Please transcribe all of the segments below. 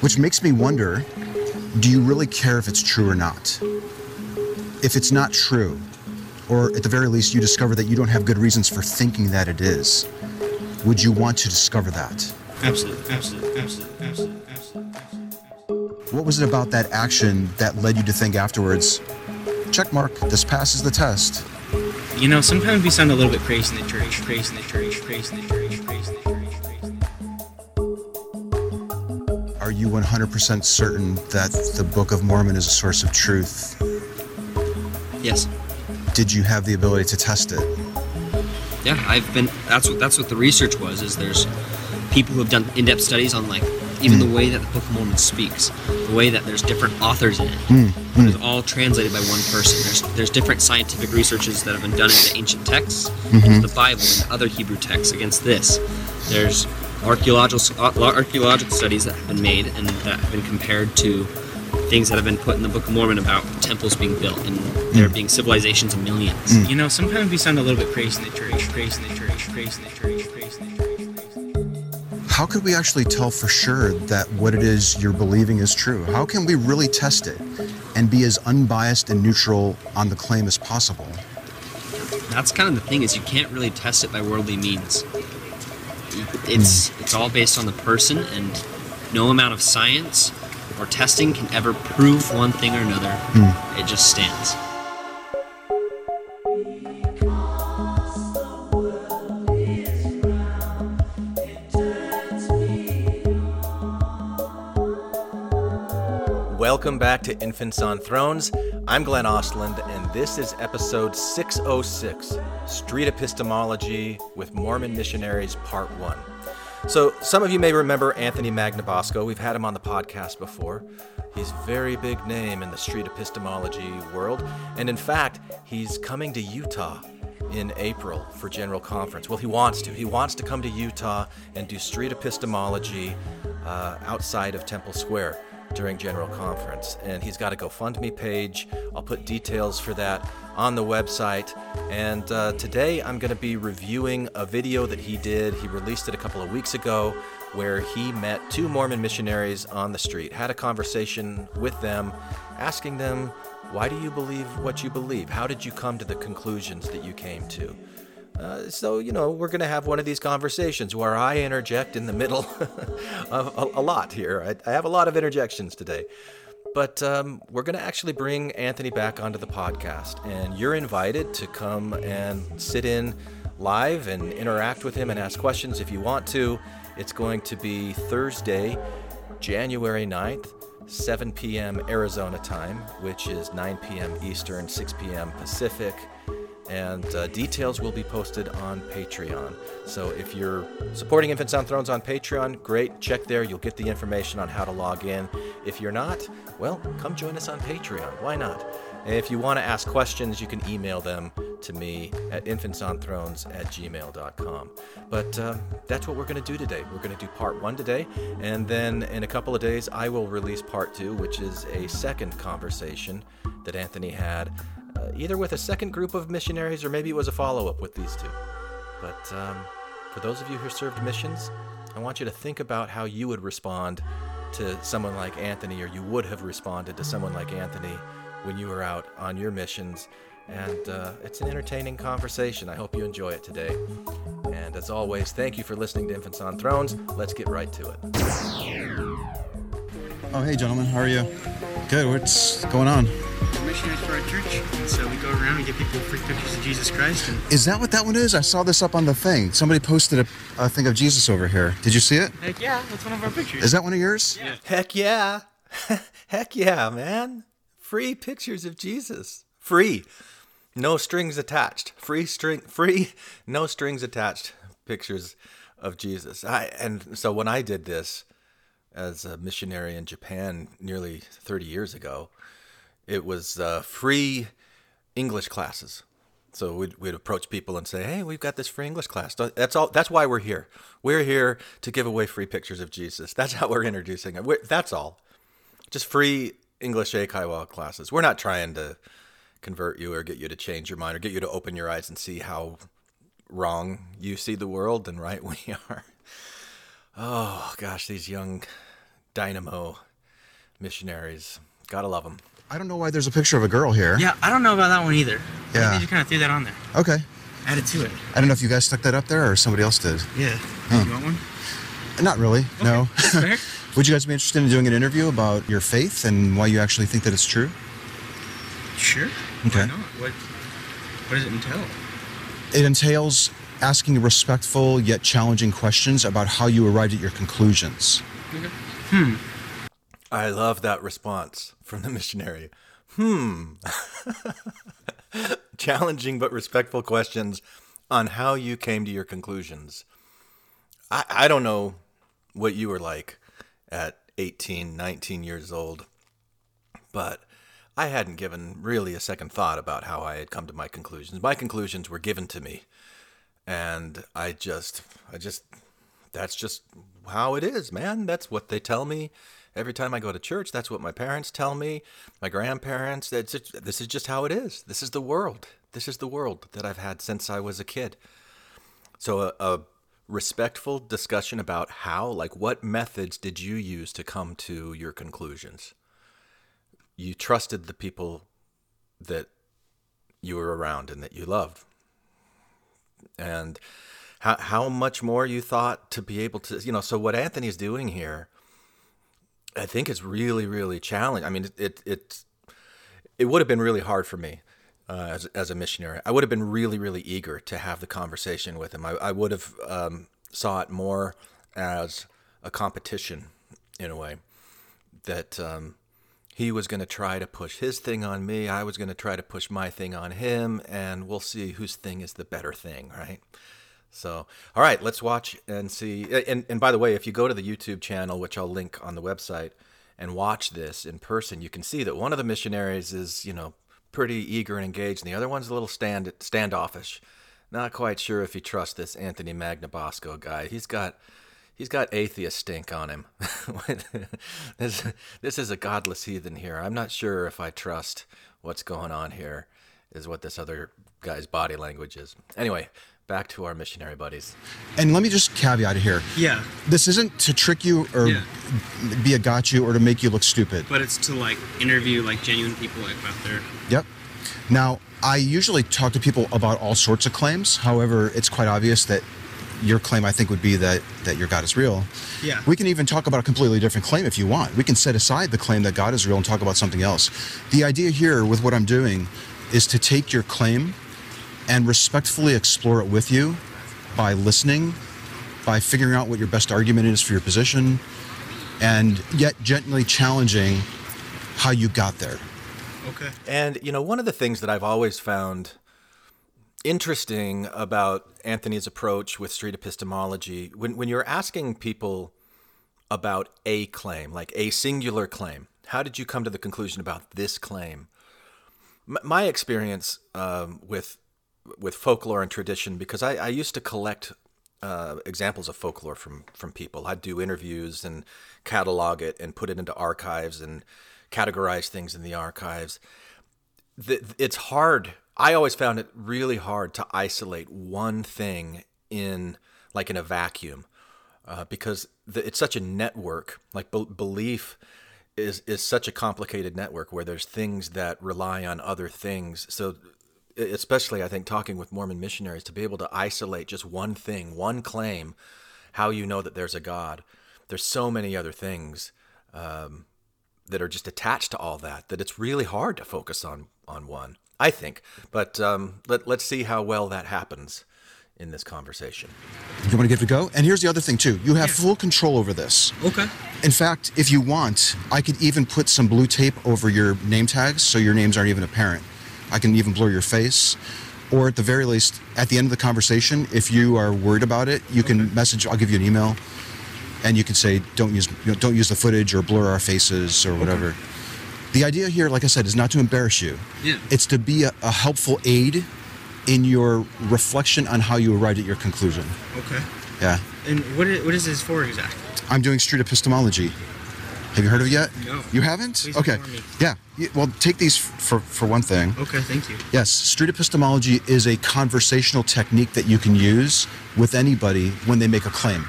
Which makes me wonder do you really care if it's true or not? If it's not true, or at the very least you discover that you don't have good reasons for thinking that it is, would you want to discover that? Absolutely, absolutely, absolutely, absolutely, absolutely. absolutely. What was it about that action that led you to think afterwards, check mark, this passes the test? You know, sometimes we sound a little bit crazy in the church, crazy in the church, crazy in the church, crazy in the church, you 100% certain that the Book of Mormon is a source of truth? Yes. Did you have the ability to test it? Yeah, I've been. That's what that's what the research was. Is there's people who have done in-depth studies on like even the hmm. way that the Book of Mormon speaks, the way that there's different authors in it. Hmm, but it's hmm. all translated by one person. There's there's different scientific researches that have been done into ancient texts, into the Bible, and other Hebrew texts against this. There's archaeological uh, archaeological studies that have been made and that have been compared to things that have been put in the Book of Mormon about temples being built and there being civilizations of millions. You know, sometimes we sound a little bit crazy in the church, crazy in the church, crazy in the church, crazy in the church, crazy in the church. How could we actually tell for sure that what it is you're believing is true? How can we really test it and be as unbiased and neutral on the claim as possible? that's kind of the thing is you can't really test it by worldly means it's it's all based on the person and no amount of science or testing can ever prove one thing or another. Hmm. It just stands Welcome back to Infants on Thrones. I'm Glenn Ostlund, and this is episode 606 Street Epistemology with Mormon Missionaries, Part 1. So, some of you may remember Anthony Magnabosco. We've had him on the podcast before. He's a very big name in the street epistemology world, and in fact, he's coming to Utah in April for General Conference. Well, he wants to. He wants to come to Utah and do street epistemology uh, outside of Temple Square during General Conference. And he's got a GoFundMe page. I'll put details for that on the website. And uh, today I'm going to be reviewing a video that he did. He released it a couple of weeks ago where he met two Mormon missionaries on the street, had a conversation with them, asking them, Why do you believe what you believe? How did you come to the conclusions that you came to? Uh, so, you know, we're going to have one of these conversations where I interject in the middle a, a lot here. I, I have a lot of interjections today. But um, we're going to actually bring Anthony back onto the podcast, and you're invited to come and sit in live and interact with him and ask questions if you want to. It's going to be Thursday, January 9th, 7 p.m. Arizona time, which is 9 p.m. Eastern, 6 p.m. Pacific and uh, details will be posted on Patreon. So if you're supporting Infants on Thrones on Patreon, great, check there. You'll get the information on how to log in. If you're not, well, come join us on Patreon. Why not? And if you want to ask questions, you can email them to me at infantsonthrones at gmail.com. But uh, that's what we're going to do today. We're going to do part one today, and then in a couple of days, I will release part two, which is a second conversation that Anthony had uh, either with a second group of missionaries or maybe it was a follow up with these two. But um, for those of you who served missions, I want you to think about how you would respond to someone like Anthony, or you would have responded to someone like Anthony when you were out on your missions. And uh, it's an entertaining conversation. I hope you enjoy it today. And as always, thank you for listening to Infants on Thrones. Let's get right to it. Oh, hey, gentlemen, how are you? Good, what's going on? We're missionaries for our church, and so we go around and give people free pictures of Jesus Christ. And Is that what that one is? I saw this up on the thing. Somebody posted a, a thing of Jesus over here. Did you see it? heck yeah, that's one of our pictures. Is that one of yours? Yeah. Heck yeah. Heck yeah, man. Free pictures of Jesus. Free. No strings attached. Free string free, no strings attached pictures of Jesus. I and so when I did this as a missionary in Japan nearly 30 years ago, it was uh, free English classes. So we'd, we'd approach people and say, "Hey, we've got this free English class." That's all. That's why we're here. We're here to give away free pictures of Jesus. That's how we're introducing it. We're, that's all. Just free English Eikaiwa classes. We're not trying to convert you or get you to change your mind or get you to open your eyes and see how wrong you see the world and right we are. Oh gosh, these young dynamo missionaries. Gotta love them. I don't know why there's a picture of a girl here. Yeah, I don't know about that one either. I Yeah. think they just kind of threw that on there. Okay. Added to it. I don't know if you guys stuck that up there or somebody else did. Yeah. Huh. You want one? Not really. No. Okay, that's fair. Would you guys be interested in doing an interview about your faith and why you actually think that it's true? Sure. Okay. Why not? What What does it entail? It entails asking respectful yet challenging questions about how you arrived at your conclusions. I love that response from the missionary. Hmm. Challenging but respectful questions on how you came to your conclusions. I, I don't know what you were like at 18, 19 years old, but I hadn't given really a second thought about how I had come to my conclusions. My conclusions were given to me. And I just, I just, that's just how it is, man. That's what they tell me every time I go to church. That's what my parents tell me, my grandparents. Just, this is just how it is. This is the world. This is the world that I've had since I was a kid. So a, a respectful discussion about how, like, what methods did you use to come to your conclusions? You trusted the people that you were around and that you loved and how, how much more you thought to be able to you know so what anthony's doing here i think is really really challenging i mean it it it, it would have been really hard for me uh, as, as a missionary i would have been really really eager to have the conversation with him i, I would have um, saw it more as a competition in a way that um, he was going to try to push his thing on me. I was going to try to push my thing on him, and we'll see whose thing is the better thing, right? So, all right, let's watch and see. And, and by the way, if you go to the YouTube channel, which I'll link on the website, and watch this in person, you can see that one of the missionaries is, you know, pretty eager and engaged, and the other one's a little stand standoffish. Not quite sure if he trusts this Anthony Magnabosco guy. He's got he's got atheist stink on him. this this is a godless heathen here. I'm not sure if I trust what's going on here. Is what this other guy's body language is. Anyway, back to our missionary buddies. And let me just caveat here. Yeah, This isn't to trick you or Yeah. be a got you or to make you look stupid. but it's to like interview like genuine people like out there. Yep. Now, I usually talk to people about all sorts of claims. However, it's quite obvious that your claim, I think, would be that, that your God is real. Yeah. We can even talk about a completely different claim if you want. We can set aside the claim that God is real and talk about something else. The idea here with what I'm doing is to take your claim and respectfully explore it with you by listening, by figuring out what your best argument is for your position, and yet gently challenging how you got there. Okay. And you know, one of the things that I've always found interesting about Anthony's approach with street epistemology, when when you're asking people about a claim, like a singular claim, how did you come to the conclusion about this claim? M- my experience um, with with folklore and tradition, because I, I used to collect uh, examples of folklore from from people. I'd do interviews and catalog it and put it into archives and categorize things in the archives. The, it's hard. I always found it really hard to isolate one thing in like in a vacuum uh, because the, it's such a network. Like be- belief is is such a complicated network where there's things that rely on other things. So especially I think talking with Mormon missionaries to be able to isolate just one thing, one claim, how you know that there's a God. There's so many other things um, that are just attached to all that that it's really hard to focus on on one. I think, but um, let let's see how well that happens in this conversation. You want to give it a go? And here's the other thing, too you have full control over this. Okay. In fact, if you want, I could even put some blue tape over your name tags so your names aren't even apparent. I can even blur your face. Or at the very least, at the end of the conversation, if you are worried about it, you can message, I'll give you an email, and you can say, don't use, you know, don't use the footage or blur our faces or whatever. The idea here, like I said, is not to embarrass you. Yeah. It's to be a, a helpful aid in your reflection on how you arrived at your conclusion. Okay. Yeah. And what is, what is this for exactly? I'm doing street epistemology. Have you heard of it yet? No. You haven't? Please okay. me. Yeah. Y- Well, take these for for one thing. Okay, thank you. Yes, street epistemology is a conversational technique that you can use with anybody when they make a claim.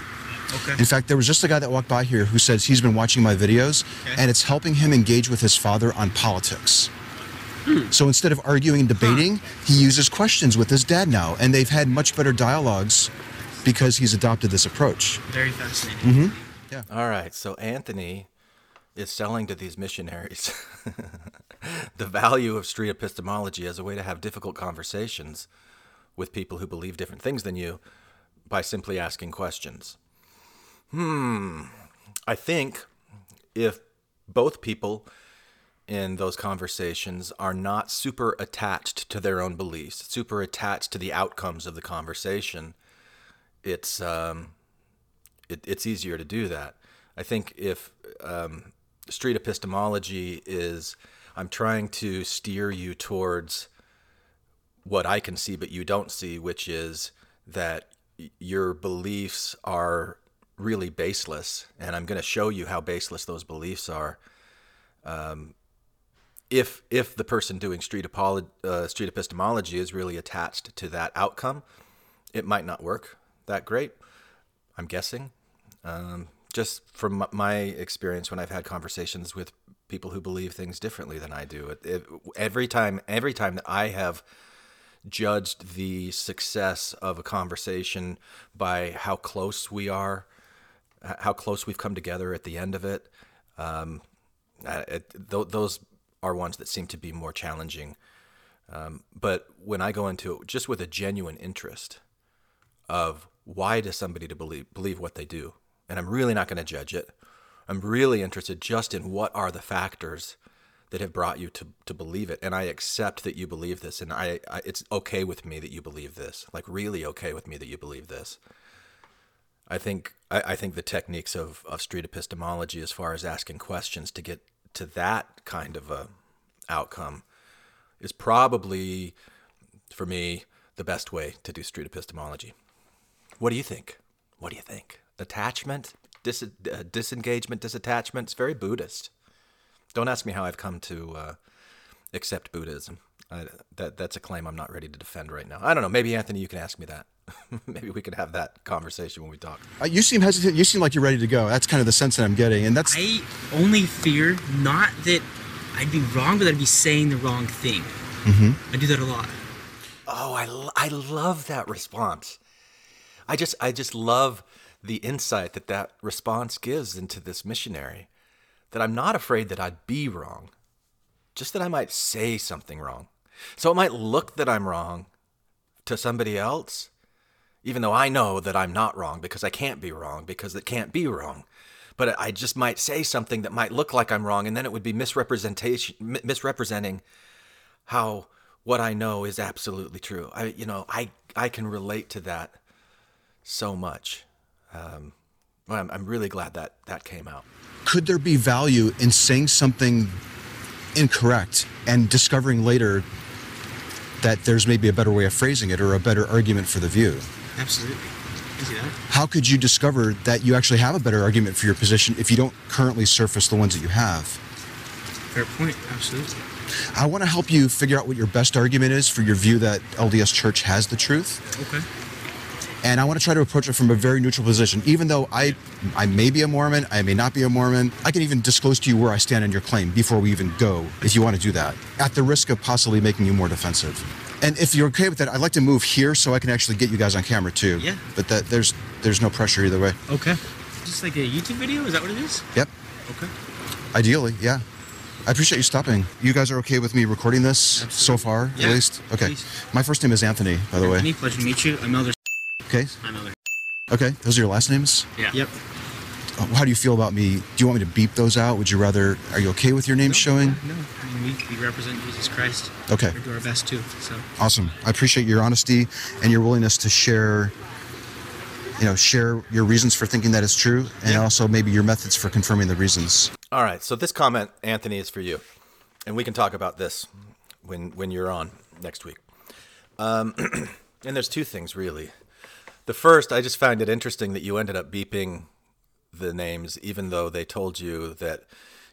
Okay. In fact, there was just a guy that walked by here who says he's been watching my videos Okay. and it's helping him engage with his father on politics. Hmm. So instead of arguing and debating, he uses questions with his dad now, and they've had much better dialogues because he's adopted this approach. Very fascinating. Mm-hmm. Yeah. All right, so Anthony is selling to these missionaries the value of street epistemology as a way to have difficult conversations with people who believe different things than you by simply asking questions. Hmm. I think if both people in those conversations are not super attached to their own beliefs, super attached to the outcomes of the conversation, it's um, it, it's easier to do that. I think if um, street epistemology is, I'm trying to steer you towards what I can see but you don't see, which is that your beliefs are really baseless, and I'm going to show you how baseless those beliefs are. Um, if if the person doing street apolo- uh, street epistemology is really attached to that outcome, it might not work that great. I'm guessing. Um, just from my experience when I've had conversations with people who believe things differently than I do, it, it, every time every time that I have judged the success of a conversation by how close we are, how close we've come together at the end of it, um, it, th- those are ones that seem to be more challenging. Um, but when I go into it just with a genuine interest of why does somebody to believe believe what they do, and I'm really not going to judge it. I'm really interested just in what are the factors that have brought you to, to believe it, and I accept that you believe this, and I, I it's okay with me that you believe this, like really okay with me that you believe this. I think I, I think the techniques of, of street epistemology, as far as asking questions to get to that kind of a outcome, is probably for me the best way to do street epistemology. What do you think? What do you think? Attachment, dis- uh, disengagement, disattachment. It's very Buddhist. Don't ask me how I've come to uh, accept Buddhism. I, that that's a claim I'm not ready to defend right now. I don't know. Maybe Anthony, you can ask me that. maybe we can have that conversation when we talk. Uh, you seem hesitant. You seem like you're ready to go. That's kind of the sense that I'm getting, and that's I only fear not that I'd be wrong, but I'd be saying the wrong thing. I do that a lot. Oh, I, I love that response. I just I just love the insight that that response gives into this missionary. That I'm not afraid that I'd be wrong, just that I might say something wrong. So it might look that I'm wrong to somebody else, even though I know that I'm not wrong because I can't be wrong because it can't be wrong. But I just might say something that might look like I'm wrong, and then it would be misrepresentation, misrepresenting how what I know is absolutely true. I, you know, I I can relate to that so much. Um, well, I'm, I'm really glad that that came out. could there be value in saying something incorrect and discovering later that there's maybe a better way of phrasing it or a better argument for the view? Absolutely. I. How could you discover that you actually have a better argument for your position if you don't currently surface the ones that you have? Fair point. Absolutely. I want to help you figure out what your best argument is for your view that LDS Church has the truth. Okay. And I want to try to approach it from a very neutral position. Even though I, I may be a Mormon, I may not be a Mormon, I can even disclose to you where I stand on your claim before we even go, if you want to do that, at the risk of possibly making you more defensive. And if you're okay with that, I'd like to move here so I can actually get you guys on camera too. Yeah. But that there's there's no pressure either way. Okay. Just like a YouTube video? Is that what it is? Yep. Okay. Ideally, yeah. I appreciate you stopping. You guys are okay with me recording this so far, Yeah, at least? Okay. please. My first name is Anthony, by the way. Anthony, pleasure to meet you. I'm Elder. Okay. I'm Elder. Okay. Those are your last names? Yeah. Yep. Uh, How do you feel about me? Do you want me to beep those out? Would you rather? Are you okay with your name showing? No, I mean, we, we represent Jesus Christ. Okay. We do our best too. So Awesome. I appreciate your honesty and your willingness to share. You know, share your reasons for thinking that it's true, and Yeah. also maybe your methods for confirming the reasons. All right, so this comment, Anthony, is for you, and we can talk about this when when you're on next week. Um, and there's two things really. The first, I just found it interesting that you ended up beeping the names, even though they told you that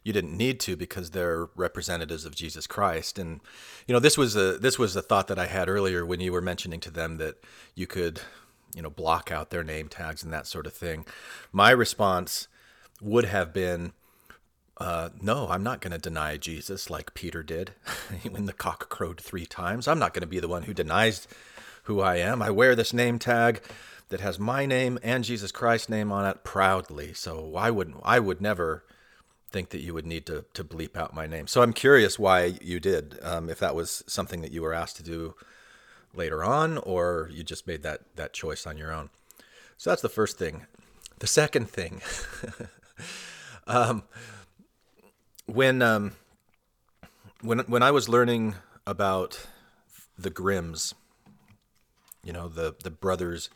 you didn't need to because they're representatives of Jesus Christ. And you know, this was a this was a thought that I had earlier when you were mentioning to them that you could you know, block out their name tags and that sort of thing. My response would have been, uh, no, I'm not going to deny Jesus like Peter did when the cock crowed three times. I'm not going to be the one who denies who I am. I wear this name tag that has my name and Jesus Christ's name on it proudly. So I wouldn't, I would never think that you would need to, to bleep out my name. So I'm curious why you did, um, if that was something that you were asked to do later on, or you just made that, that choice on your own. So that's the first thing. The second thing, um, when um, when when I was learning about the Grimms, you know the the brothers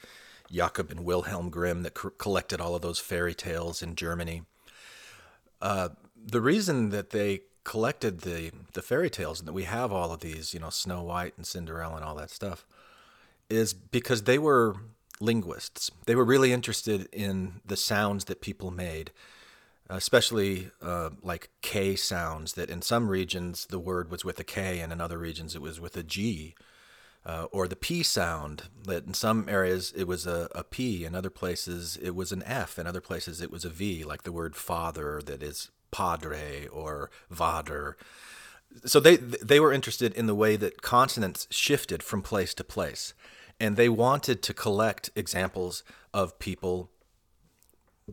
Jakob and Wilhelm Grimm that co- collected all of those fairy tales in Germany. Uh, the reason that they collected the the fairy tales and that we have all of these, you know, Snow White and Cinderella and all that stuff, is because they were linguists. They were really interested in the sounds that people made especially uh, like K sounds that in some regions the word was with a K and in other regions it was with a G. Uh, or the P sound that in some areas it was a, a P, in other places it was an F, in other places it was a V, like the word father that is padre or vader. So they they were interested in the way that consonants shifted from place to place, and they wanted to collect examples of people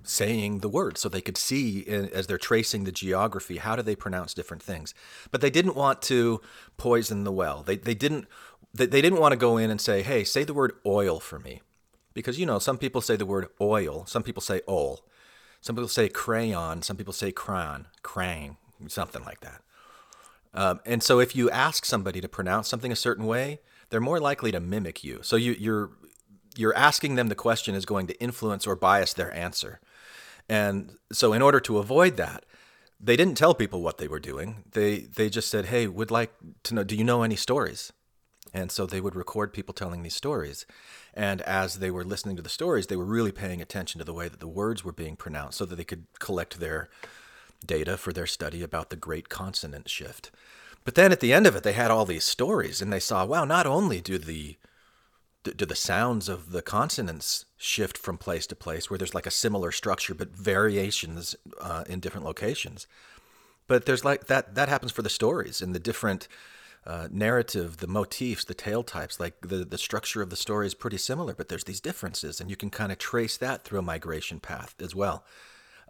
saying the words so they could see as they're tracing the geography how do they pronounce different things but they didn't want to poison the well they, they didn't they, they didn't want to go in and say hey say the word oil for me because you know some people say the word oil some people say oil some people say crayon some people say crayon crang something like that um, and so if you ask somebody to pronounce something a certain way they're more likely to mimic you so you, you're you're asking them the question is going to influence or bias their answer. And so in order to avoid that, they didn't tell people what they were doing. They they just said, "Hey, would like to know do you know any stories?" And so they would record people telling these stories. And as they were listening to the stories, they were really paying attention to the way that the words were being pronounced so that they could collect their data for their study about the great consonant shift. But then at the end of it, they had all these stories and they saw, wow, not only do the do the sounds of the consonants shift from place to place where there's like a similar structure but variations uh, in different locations but there's like that that happens for the stories and the different uh, narrative the motifs the tale types like the, the structure of the story is pretty similar but there's these differences and you can kind of trace that through a migration path as well.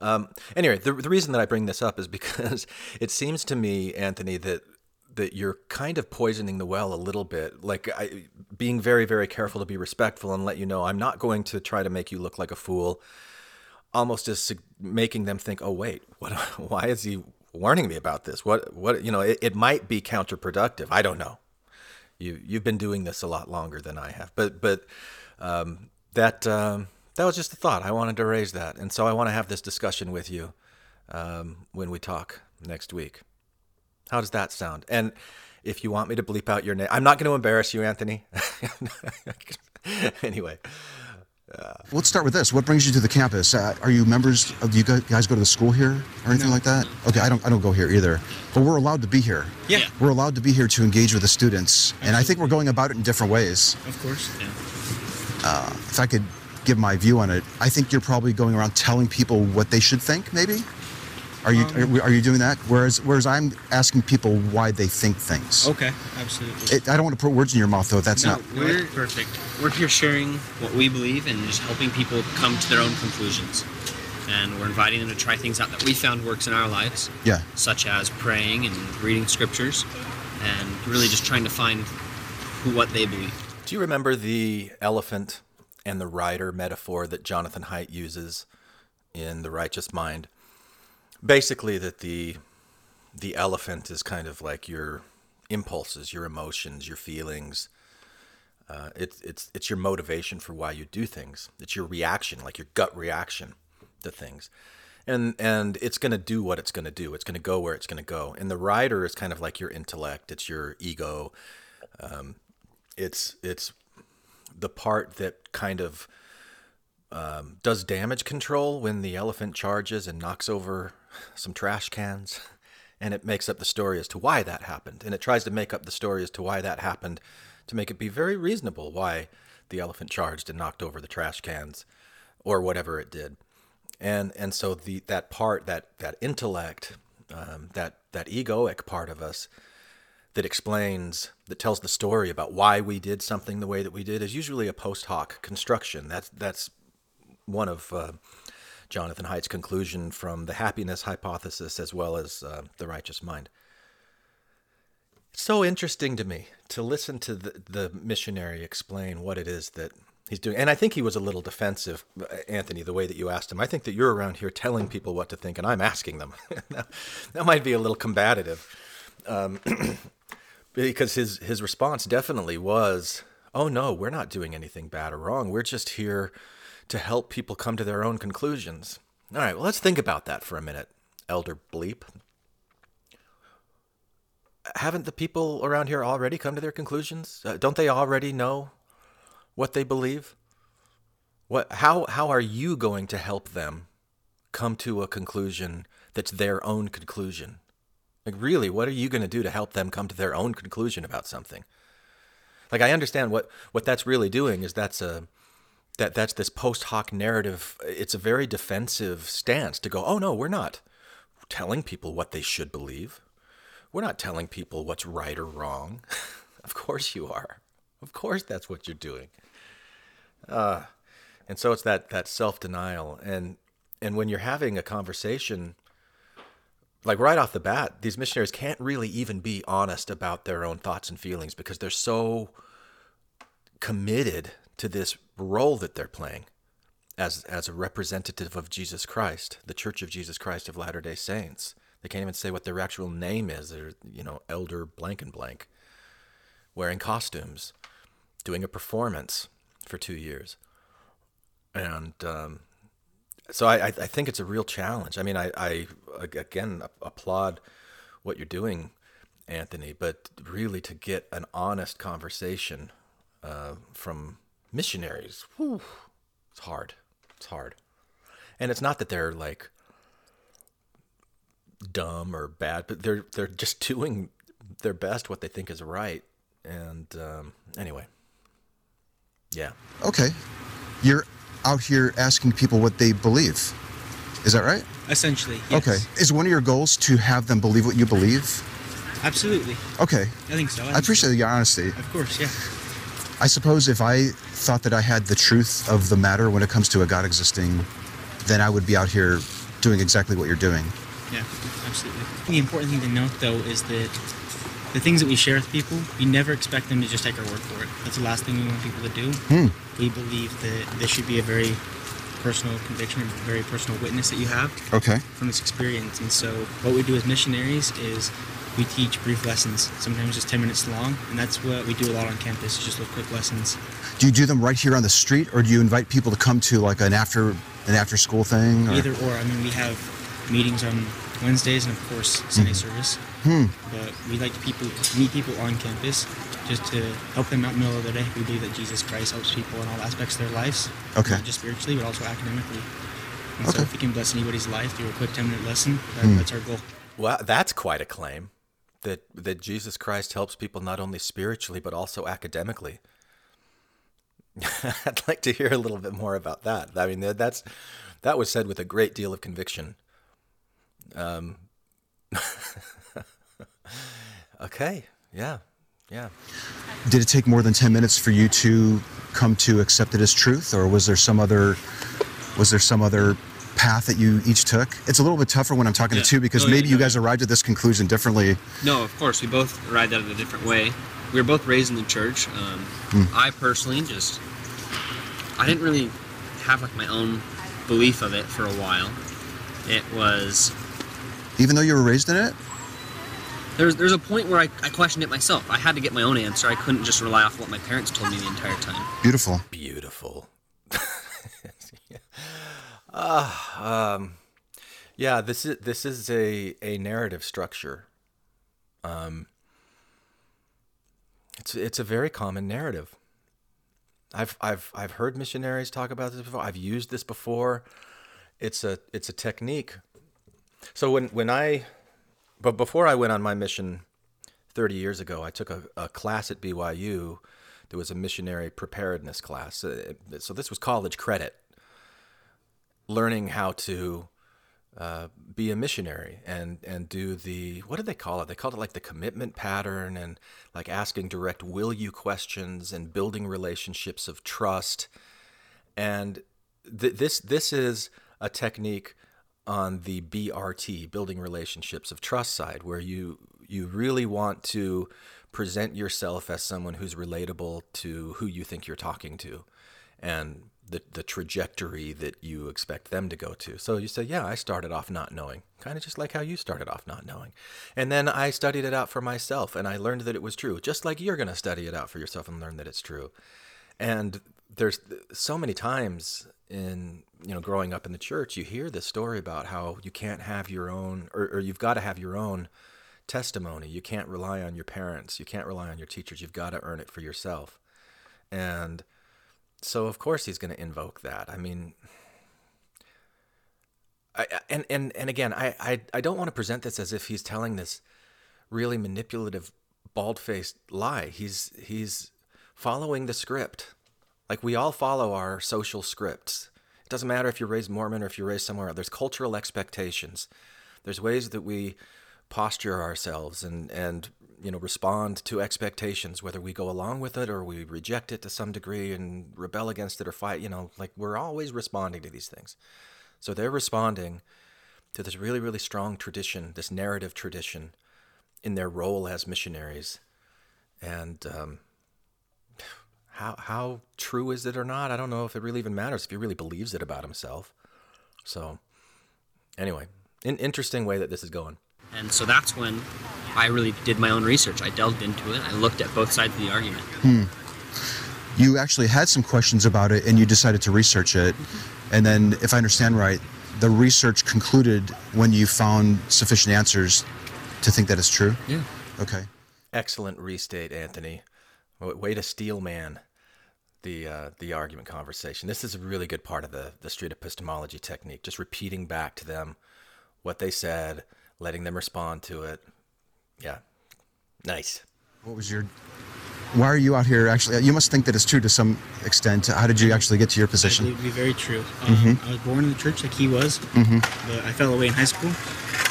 Um, anyway the, the reason that i bring this up is because it seems to me anthony that that you're kind of poisoning the well a little bit. Like I, being very very careful to be respectful and let you know i'm not going to try to make you look like a fool almost as making them think oh wait what why is he warning me about this what what you know it, it might be counterproductive i don't know you you've been doing this a lot longer than i have but but um, that um, that was just a thought i wanted to raise that and so i want to have this discussion with you um, when we talk next week how does that sound? And if you want me to bleep out your name, I'm not going to embarrass you, Anthony. anyway. Uh, Let's start with this. What brings you to the campus? Uh, are you members? Of, do you guys go to the school here or anything no. like that? Okay, I don't. I don't go here either. But we're allowed to be here. Yeah. We're allowed to be here to engage with the students, Absolutely. and I think we're going about it in different ways. Of course. Yeah. Uh, if I could give my view on it, I think you're probably going around telling people what they should think, maybe. Are you um, are, you doing that? Whereas whereas I'm asking people why they think things. Okay, absolutely. It, I don't want to put words in your mouth though. That's no, not. We're perfect. We're here sharing what we believe and just helping people come to their own conclusions. And we're inviting them to try things out that we found works in our lives. Yeah. Such as praying and reading scriptures, and really just trying to find who what they believe. Do you remember the elephant and the rider metaphor that Jonathan Haidt uses in The Righteous Mind? Basically that the the elephant is kind of like your impulses, your emotions, your feelings. Uh, it's it's it's your motivation for why you do things. It's your reaction, like your gut reaction to things, and and it's going to do what it's going to do. It's going to go where it's going to go. And the rider is kind of like your intellect. It's your ego. Um, it's it's the part that kind of um, does damage control when the elephant charges and knocks over some trash cans. And it makes up the story as to why that happened. And it tries to make up the story as to why that happened to make it be very reasonable why the elephant charged and knocked over the trash cans or whatever it did. And and so the that part that that intellect um, that that egoic part of us that explains that tells the story about why we did something the way that we did is usually a post hoc construction. That's that's one of uh, Jonathan Haidt's conclusion from the happiness hypothesis as well as uh, the righteous mind. It's so interesting to me to listen to the, the missionary explain what it is that he's doing. And I think he was a little defensive, uh, Anthony, the way that you asked him. I think that you're around here telling people what to think and I'm asking them. that, that might be a little combative. Um, because his, his response definitely was, oh no, we're not doing anything bad or wrong. We're just here to help people come to their own conclusions. All right, well, let's think about that for a minute, Elder Bleep. Haven't the people around here already come to their conclusions? Uh, don't they already know what they believe? What how how are you going to help them come to a conclusion that's their own conclusion? Like really, what are you going to do to help them come to their own conclusion about something? Like I understand what what that's really doing is that's a that that's this post hoc narrative. It's a very defensive stance to go, "Oh no, we're not telling people what they should believe. We're not telling people what's right or wrong. of course you are. Of course that's what you're doing. Uh, and so it's that that self denial, and and when you're having a conversation, like right off the bat, these missionaries can't really even be honest about their own thoughts and feelings because they're so committed to this role that they're playing as as a representative of Jesus Christ, the Church of Jesus Christ of Latter-day Saints. They can't even say what their actual name is. They're, you know, elder blank and blank, wearing costumes, doing a performance for two years. And um, so I, I think it's a real challenge. I mean, I, I again applaud what you're doing, Anthony, but really to get an honest conversation uh, from missionaries, whew, it's hard. It's hard. And it's not that they're like dumb or bad, but they're they're just doing their best what they think is right. And um, anyway, yeah. Okay. You're out here asking people what they believe. Is that right? Essentially, yes. Okay. Is one of your goals to have them believe what you believe? Absolutely. Okay. I think so. I appreciate your honesty. Of course, yeah. I suppose if I thought that I had the truth of the matter when it comes to a God existing, then I would be out here doing exactly what you're doing. Yeah, absolutely. The important thing to note, though, is that the things that we share with people, we never expect them to just take our word for it. That's the last thing we want people to do. Hmm. We believe that this should be a very personal conviction, a very personal witness that you have Okay. from this experience. And so, what we do as missionaries is we teach brief lessons, sometimes just 10 minutes long, and that's what we do a lot on campus, is just little quick lessons. Do you do them right here on the street, or do you invite people to come to like an after an after school thing? or- Either or. I mean, we have meetings on Wednesdays and, of course, Sunday service. Hmm. But we like to people meet people on campus just to help them out in the middle of the day. We believe that Jesus Christ helps people in all aspects of their lives, Okay. not just spiritually, but also academically. And Okay. so, if we can bless anybody's life through a quick 10 minute lesson, that, Hmm. that's our goal. Well, that's quite a claim that that Jesus Christ helps people not only spiritually but also academically. I'd like to hear a little bit more about that. I mean, that- that's that was said with a great deal of conviction. Um, okay, yeah, yeah. Did it take more than 10 minutes for you to come to accept it as truth or was there some other was there some other path that you each took? It's a little bit tougher when I'm talking Yeah. to two because Oh, yeah, maybe you no, guys arrived at this conclusion differently. No, of course, we both arrived at it a different way. We were both raised in the church. Um, I personally just, I didn't really have like my own belief of it for a while. It was Even though you were raised in it? there's there's a point where I, I questioned it myself. I had to get my own answer. I couldn't just rely off what my parents told me the entire time. Beautiful. Beautiful. Ah, um, yeah. This is this is a a narrative structure. Um, it's it's a very common narrative. I've I've I've heard missionaries talk about this before. I've used this before. It's a it's a technique. So when when I, but before I went on my mission, thirty years ago, I took a, a class at BYU there was a missionary preparedness class. Uh, so this was college credit, learning how to uh, be a missionary and and do the what did they call it? They called it like the commitment pattern and like asking direct will you questions and building relationships of trust. And th- this this is a technique on the BRT, building relationships of trust side, where you you really want to present yourself as someone who's relatable to who you think you're talking to, and the the trajectory that you expect them to go to. So you say, yeah, I started off not knowing, kind of just like how you started off not knowing, and then I studied it out for myself, and I learned that it was true, just like you're going to study it out for yourself and learn that it's true. And there's so many times in you know growing up in the church you hear this story about how you can't have your own or, or you've got to have your own testimony. You can't rely on your parents. You can't rely on your teachers. You've got to earn it for yourself. And so of course he's going to invoke that i mean I, and, and, and again, I, I, I don't want to present this as if he's telling this really manipulative, bald-faced lie. He's, he's following the script like we all follow our social scripts. It doesn't matter if you're raised Mormon or if you're raised somewhere else. There's cultural expectations. There's ways that we posture ourselves and and you know respond to expectations whether we go along with it or we reject it to some degree and rebel against it or fight you know like we're always responding to these things so they're responding to this really really strong tradition this narrative tradition in their role as missionaries and um, how how true is it or not? I don't know if it really even matters if he really believes it about himself. So, anyway, an interesting way that this is going. And so that's when I really did my own research. I delved into it. I looked at both sides of the argument. Hmm. You actually had some questions about it, and you decided to research it. And then, if I understand right, the research concluded when you found sufficient answers to think that it's true. Yeah. Okay. Excellent restate, Anthony. Way to steel man the uh, the argument conversation. This is a really good part of the the street epistemology technique. Just repeating back to them what they said, letting them respond to it. Yeah, nice. What was your? Why are you out here? Actually, you must think that it's true to some extent. How did you actually get to your position? it believe to be very true. Um, mm-hmm. I was born in the church like he was, mm-hmm. but I fell away in high school.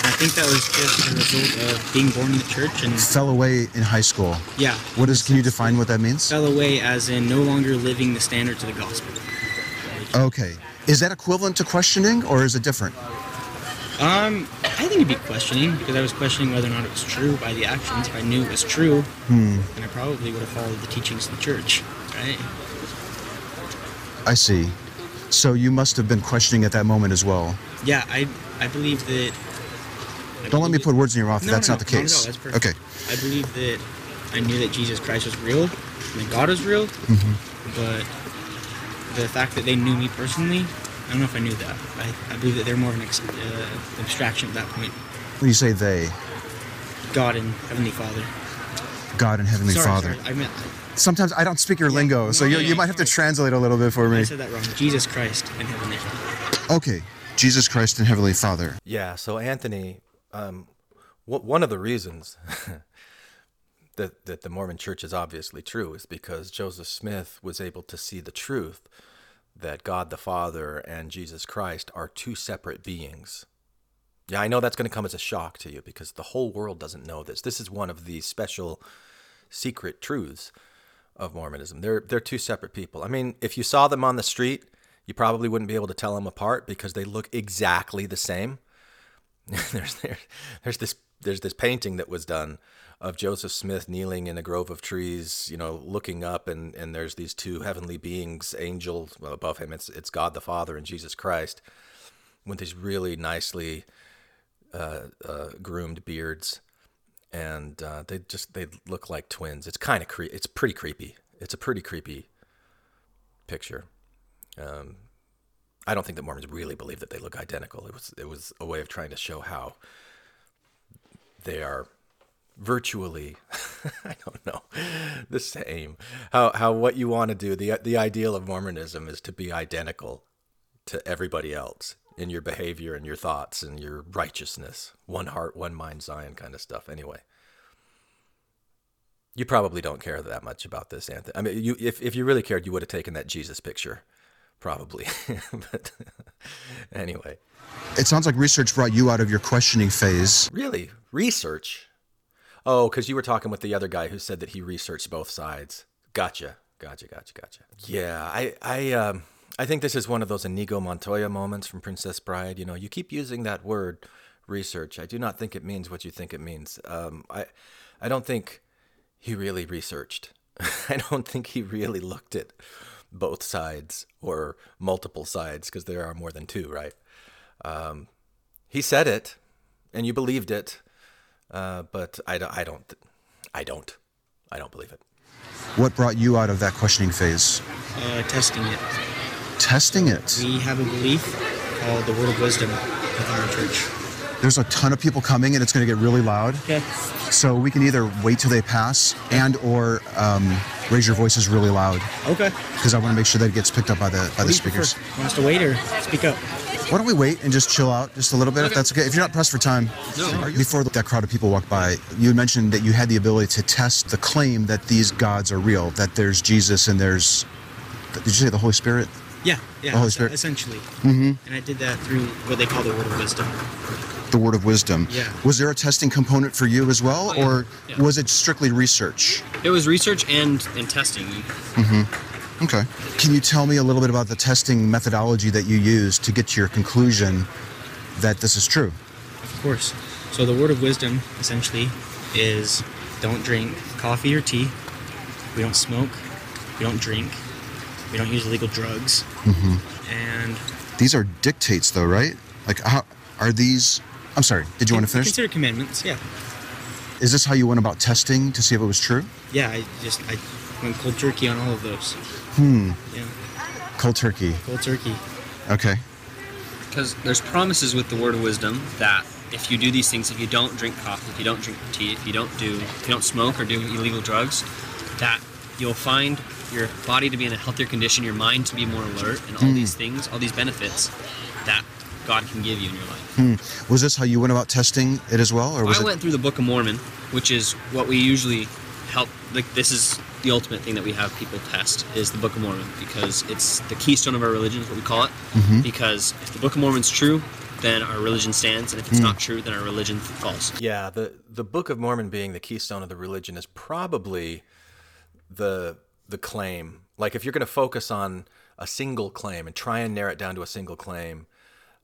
I think that was just a result of being born in the church and fell away in high school. Yeah. What is? Can you define what that means? Fell away as in no longer living the standards of the gospel. Okay. Is that equivalent to questioning, or is it different? Um, I think it'd be questioning because I was questioning whether or not it was true by the actions. If I knew it was true, hmm. then I probably would have followed the teachings of the church, right? I see. So you must have been questioning at that moment as well. Yeah, I I believe that don't let me put words in your mouth. No, that's no, not the case. No, that's okay. I believe that I knew that Jesus Christ was real and that God was real, mm-hmm. but the fact that they knew me personally, I don't know if I knew that. I, I believe that they're more of an ex, uh, abstraction at that point. When you say they, God and Heavenly Father. God and Heavenly sorry, Father. Sorry, I meant. Sometimes I don't speak your yeah, lingo, so you, you might have to translate a little bit for me. I said that wrong. Jesus Christ and Heavenly Father. Okay, Jesus Christ and Heavenly Father. Yeah, so Anthony um, one of the reasons that that the Mormon Church is obviously true is because Joseph Smith was able to see the truth that God the Father and Jesus Christ are two separate beings. Yeah, I know that's going to come as a shock to you because the whole world doesn't know this. This is one of the special secret truths of Mormonism. They're they're two separate people. I mean, if you saw them on the street, you probably wouldn't be able to tell them apart because they look exactly the same. there's there, there's this there's this painting that was done of Joseph Smith kneeling in a grove of trees, you know, looking up, and, and there's these two heavenly beings, angels well, above him. It's it's God the Father and Jesus Christ, with these really nicely uh, uh, groomed beards, and uh, they just they look like twins. It's kind of cre- It's pretty creepy. It's a pretty creepy picture. Um, I don't think that Mormons really believe that they look identical. It was it was a way of trying to show how they are virtually I don't know the same. How how what you want to do the the ideal of Mormonism is to be identical to everybody else in your behavior and your thoughts and your righteousness. One heart, one mind, Zion kind of stuff anyway. You probably don't care that much about this, Anthony. I mean, you if if you really cared, you would have taken that Jesus picture, probably. but anyway, It sounds like research brought you out of your questioning phase. really research. Oh, because you were talking with the other guy who said that he researched both sides. Gotcha, gotcha, gotcha, gotcha. Yeah, I I um I think this is one of those Inigo Montoya moments from Princess Bride. You know, you keep using that word research. I do not think it means what you think it means. Um, I I don't think he really researched. I don't think he really looked at both sides or multiple sides because there are more than two, right? Um, he said it, and you believed it, uh, but I, don't- I don't, I don't, I don't believe it. What brought you out of that questioning phase? Uh, testing it. Testing it. We have a belief called the Word of Wisdom within our church. There's a ton of people coming, and it's going to get really loud. Okay. So we can either wait till they pass, and or um, raise your voices really loud, Okay. because I want to make sure that it gets picked up by the by What the speakers. prefer? Want us to wait or speak up? Why don't we wait and just chill out just a little bit, if that's okay? If you're not pressed for time. Before that crowd of people walked by, you mentioned that you had the ability to test the claim that these gods are real, that there's Jesus and there's, did you say the Holy Spirit? Yeah. Yeah. The Holy Spirit. Essentially. Mm-hmm. And I did that through what they call the Word of Wisdom. The word of wisdom. Yeah. Was there a testing component for you as well, Oh, yeah. or Yeah. was it strictly research? It was research and and testing. Okay. Can you tell me a little bit about the testing methodology that you used to get to your conclusion that this is true? Of course. So the word of wisdom essentially is don't drink coffee or tea. We don't smoke. We don't drink. We don't use illegal drugs. Mm-hmm. And These are dictates, though, right? Like, how are these? I'm sorry. Did you want to finish? Consider commandments. Yeah. Is this how you went about testing to see if it was true? Yeah. I just I went cold turkey on all of those. Hmm. Yeah. Cold turkey. Cold turkey. Okay. Because there's promises with the word of wisdom that if you do these things, if you don't drink coffee, if you don't drink tea, if you don't do, if you don't smoke or do illegal drugs, that you'll find your body to be in a healthier condition, your mind to be more alert, and all these things, all these benefits that God can give you in your life. Was this how you went about testing it as well, or was I it? went through the Book of Mormon, which is what we usually help. Like this is the ultimate thing that we have people test is the Book of Mormon because it's the keystone of our religion, is what we call it. Because if the Book of Mormon's true, then our religion stands, and if it's not true, then our religion falls. Yeah, the the Book of Mormon being the keystone of the religion is probably the the claim. Like if you're going to focus on a single claim and try and narrow it down to a single claim,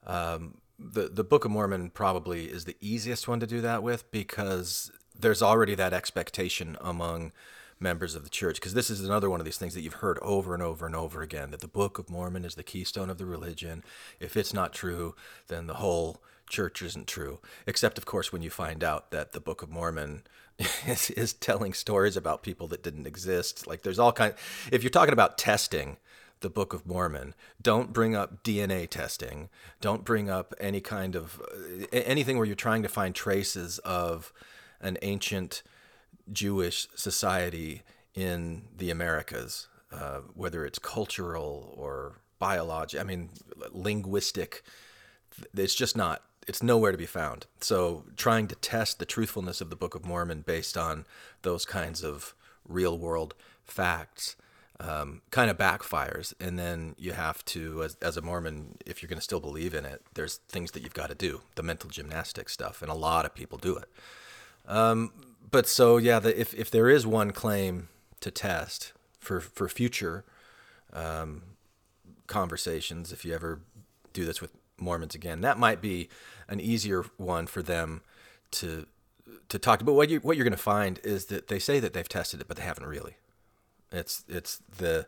um, the the Book of Mormon probably is the easiest one to do that with because there's already that expectation among members of the church because this is another one of these things that you've heard over and over and over again that the Book of Mormon is the keystone of the religion. If it's not true, then the whole church isn't true. Except, of course, when you find out that the Book of Mormon is, is telling stories about people that didn't exist. Like there's all kind. If you're talking about testing the Book of Mormon, don't bring up DNA testing. Don't bring up any kind of anything where you're trying to find traces of an ancient Jewish society in the Americas, uh, whether it's cultural or biological. I mean, linguistic it's just not it's nowhere to be found so trying to test the truthfulness of the book of mormon based on those kinds of real world facts um, kind of backfires and then you have to as, as a mormon if you're going to still believe in it there's things that you've got to do the mental gymnastics stuff and a lot of people do it um, but so yeah the, if, if there is one claim to test for for future um, conversations if you ever do this with Mormons again. That might be an easier one for them to to talk. But what you what you're going to find is that they say that they've tested it, but they haven't really. It's it's the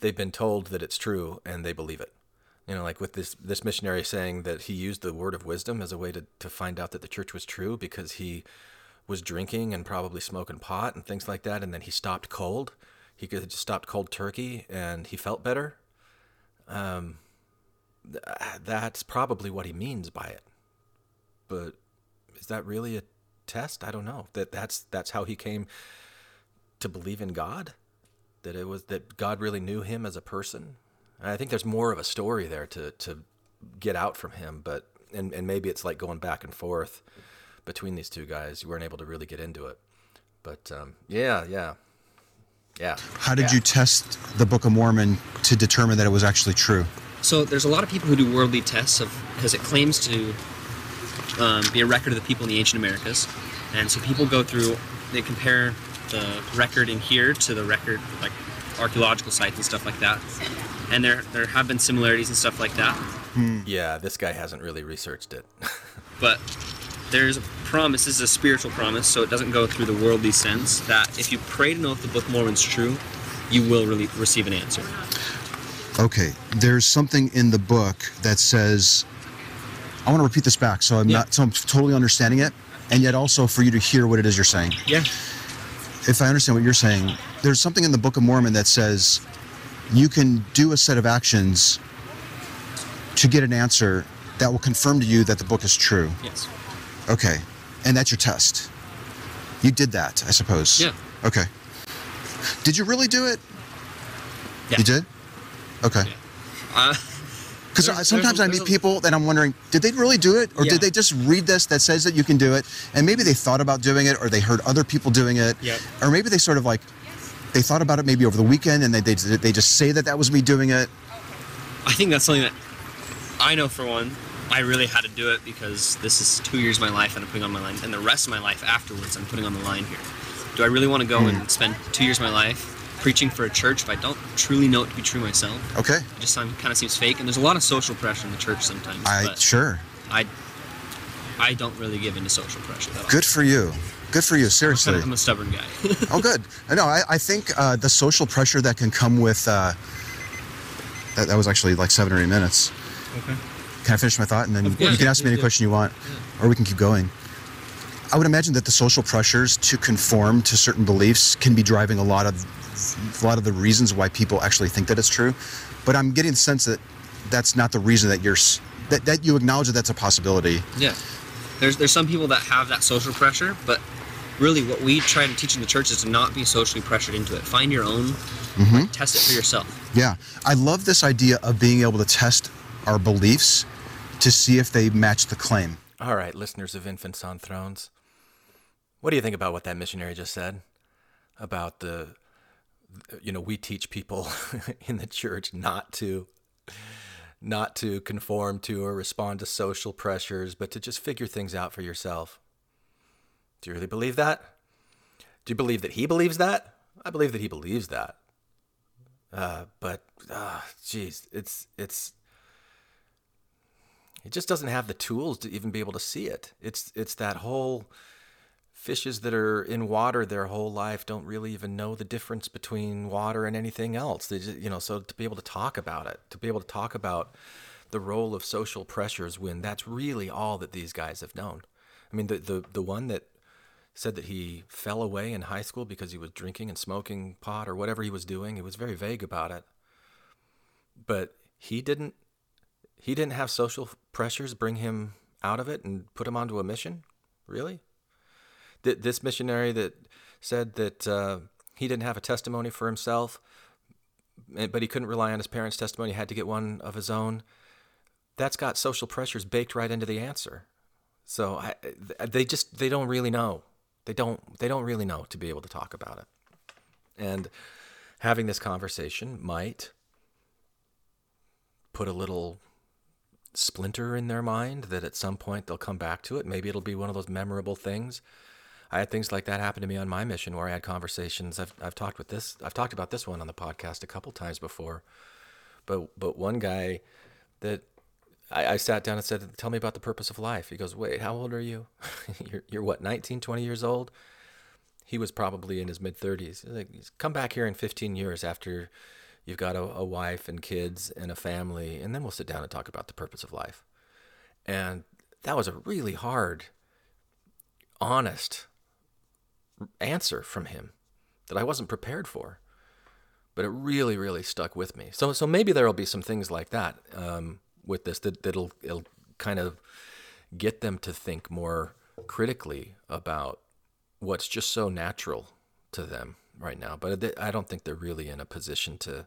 they've been told that it's true and they believe it. You know, like with this this missionary saying that he used the word of wisdom as a way to to find out that the church was true because he was drinking and probably smoking pot and things like that, and then he stopped cold. He could have just stopped cold turkey and he felt better um, that's probably what he means by it. But is that really a test? I don't know. That that's that's how he came to believe in God. That it was that God really knew him as a person. I think there's more of a story there to to get out from him, but and and maybe it's like going back and forth between these two guys. You weren't able to really get into it. But um, yeah, yeah, yeah. How did Yeah. you test the Book of Mormon to determine that it was actually true? So there's a lot of people who do worldly tests of because it claims to um, be a record of the people in the ancient Americas, and so people go through, they compare the record in here to the record like archaeological sites and stuff like that, and there there have been similarities and stuff like that, Yeah, this guy hasn't really researched it. but there's a promise. This is a spiritual promise, so it doesn't go through the worldly sense that if you pray to know if the Book of Mormon's true, you will really receive an answer. Okay, there's something in the book that says, I want to repeat this back so I'm Yeah. not so I'm totally understanding it, and yet also for you to hear what it is you're saying. Yeah. If I understand what you're saying, there's something in the Book of Mormon that says you can do a set of actions to get an answer that will confirm to you that the book is true. Yes. Okay, and that's your test. You did that, I suppose. Yeah. Okay. Did you really do it? Yeah. You did? Okay. Uh, Because There's- sometimes there's a- I meet a- people that I'm wondering, did they really do it, or Yeah. did they just read this that says that you can do it, and maybe they thought about doing it, or they heard other people doing it, Yep. or maybe they sort of like they thought about it maybe over the weekend, and they they, they just say that that was me doing it. I think that's something that I know for one. I really had to do it because this is two years of my life and I'm putting on my line, and the rest of my life afterwards I'm putting on the line here. Do I really want to go Hmm. and spend two years of my life preaching for a church if I don't truly know it to be true myself? Okay, It just kind of seems fake, and there's a lot of social pressure in the church sometimes. I sure. I, I don't really give into social pressure. All. Good for you. Good for you. I'm, Seriously. kind of- I'm a stubborn guy. oh, good. I know. I, I think uh, the social pressure that can come with uh, that, that was actually like seven or eight minutes. Okay. Can I finish my thought, and then you can ask me any question you want, or we can keep going. I would imagine that the social pressures to conform to certain beliefs can be driving a lot of a lot of the reasons why people actually think that it's true. But I'm getting the sense that that's not the reason that you're that, that you acknowledge that that's a possibility. Yeah. There's there's some people that have that social pressure, but really what we try to teach in the church is to not be socially pressured into it. Find your own, like, test it for yourself. Yeah, I love this idea of being able to test our beliefs to see if they match the claim. All right, listeners of Infants on Thrones. What do you think about what that missionary just said? About the, you know, we teach people in the church not to, not to conform to or respond to social pressures, but to just figure things out for yourself. Do you really believe that? Do you believe that he believes that? I believe that he believes that. Uh, but, ah, geez, it's it's it just doesn't have the tools to even be able to see it. It's it's that whole fishes that are in water their whole life don't really even know the difference between water and anything else. They just, you know, so to be able to talk about it, to be able to talk about the role of social pressures when that's really all that these guys have known. I mean, the the the one that said that he fell away in high school because he was drinking and smoking pot or whatever he was doing. He was very vague about it. But he didn't he didn't have social pressures bring him out of it and put him onto a mission? Really? Th- This missionary that said that uh, he didn't have a testimony for himself, but he couldn't rely on his parents' testimony, had to get one of his own. That's got social pressures baked right into the answer. So I, they just they don't really know. They don't they don't really know to be able to talk about it. And having this conversation might put a little splinter in their mind that at some point they'll come back to it. Maybe it'll be one of those memorable things. I had things like that happen to me on my mission where I had conversations. I've, I've talked with this. I've talked about this one on the podcast a couple times before. But but one guy that I, I sat down and said, "Tell me about the purpose of life." He goes, "Wait, how old are you? you're you're what, 19, 20 years old?" He was probably in his mid 30s. Like, come back here in 15 years after you've got a, a wife and kids and a family, and then we'll sit down and talk about the purpose of life. And that was a really hard, honest answer from him that I wasn't prepared for. But it really, really stuck with me. So, so maybe there will be some things like that um, with this that that'll it'll kind of get them to think more critically about what's just so natural to them right now. But I don't think they're really in a position to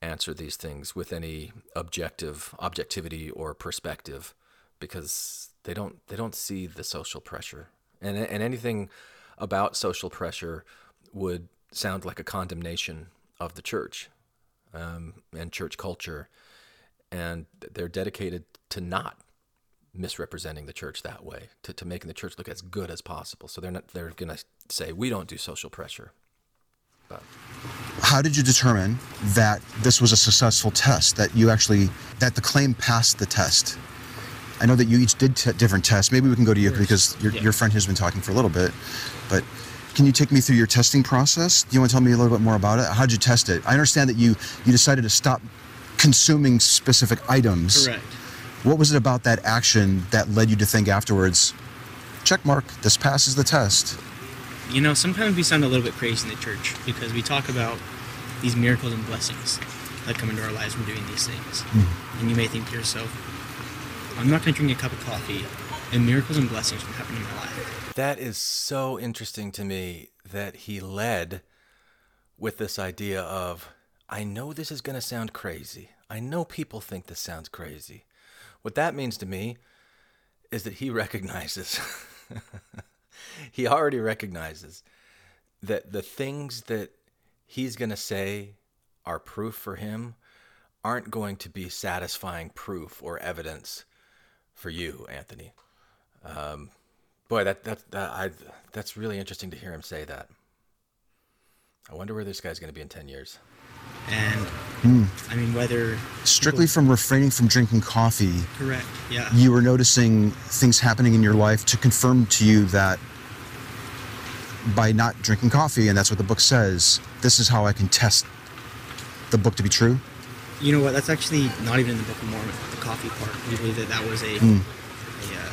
answer these things with any objective objectivity or perspective because they don't they don't see the social pressure and and anything about social pressure would sound like a condemnation of the church um, and church culture. And they're dedicated to not misrepresenting the church that way, to, to making the church look as good as possible. So they're not they're gonna say we don't do social pressure. But How did you determine that this was a successful test? That you actually that the claim passed the test? I know that you each did t- different tests. Maybe we can go to you because your, Yeah. your friend has been talking for a little bit. But can you take me through your testing process? Do you want to tell me a little bit more about it? How did you test it? I understand that you you decided to stop consuming specific items. Correct. What was it about that action that led you to think afterwards, check mark, this passes the test? You know, sometimes we sound a little bit crazy in the church because we talk about these miracles and blessings that come into our lives from doing these things. Mm-hmm. And you may think to yourself, I'm not going to drink a cup of coffee, and miracles and blessings will happen in my life. that is so interesting to me that he led with this idea of I know this is going to sound crazy. I know people think this sounds crazy. What that means to me is that he recognizes he already recognizes that the things that he's going to say are proof for him aren't going to be satisfying proof or evidence for you, Anthony. Um, boy, that that, that I that's really interesting to hear him say that. I wonder where this guy's going to be in ten years. And I mean, whether Strictly from refraining from drinking coffee, correct, yeah, you were noticing things happening in your life to confirm to you that by not drinking coffee, and that's what the book says, this is how I can test the book to be true. you know what? That's actually not even in the Book of Mormon. The coffee part. We believe that that was a, Hmm. a uh,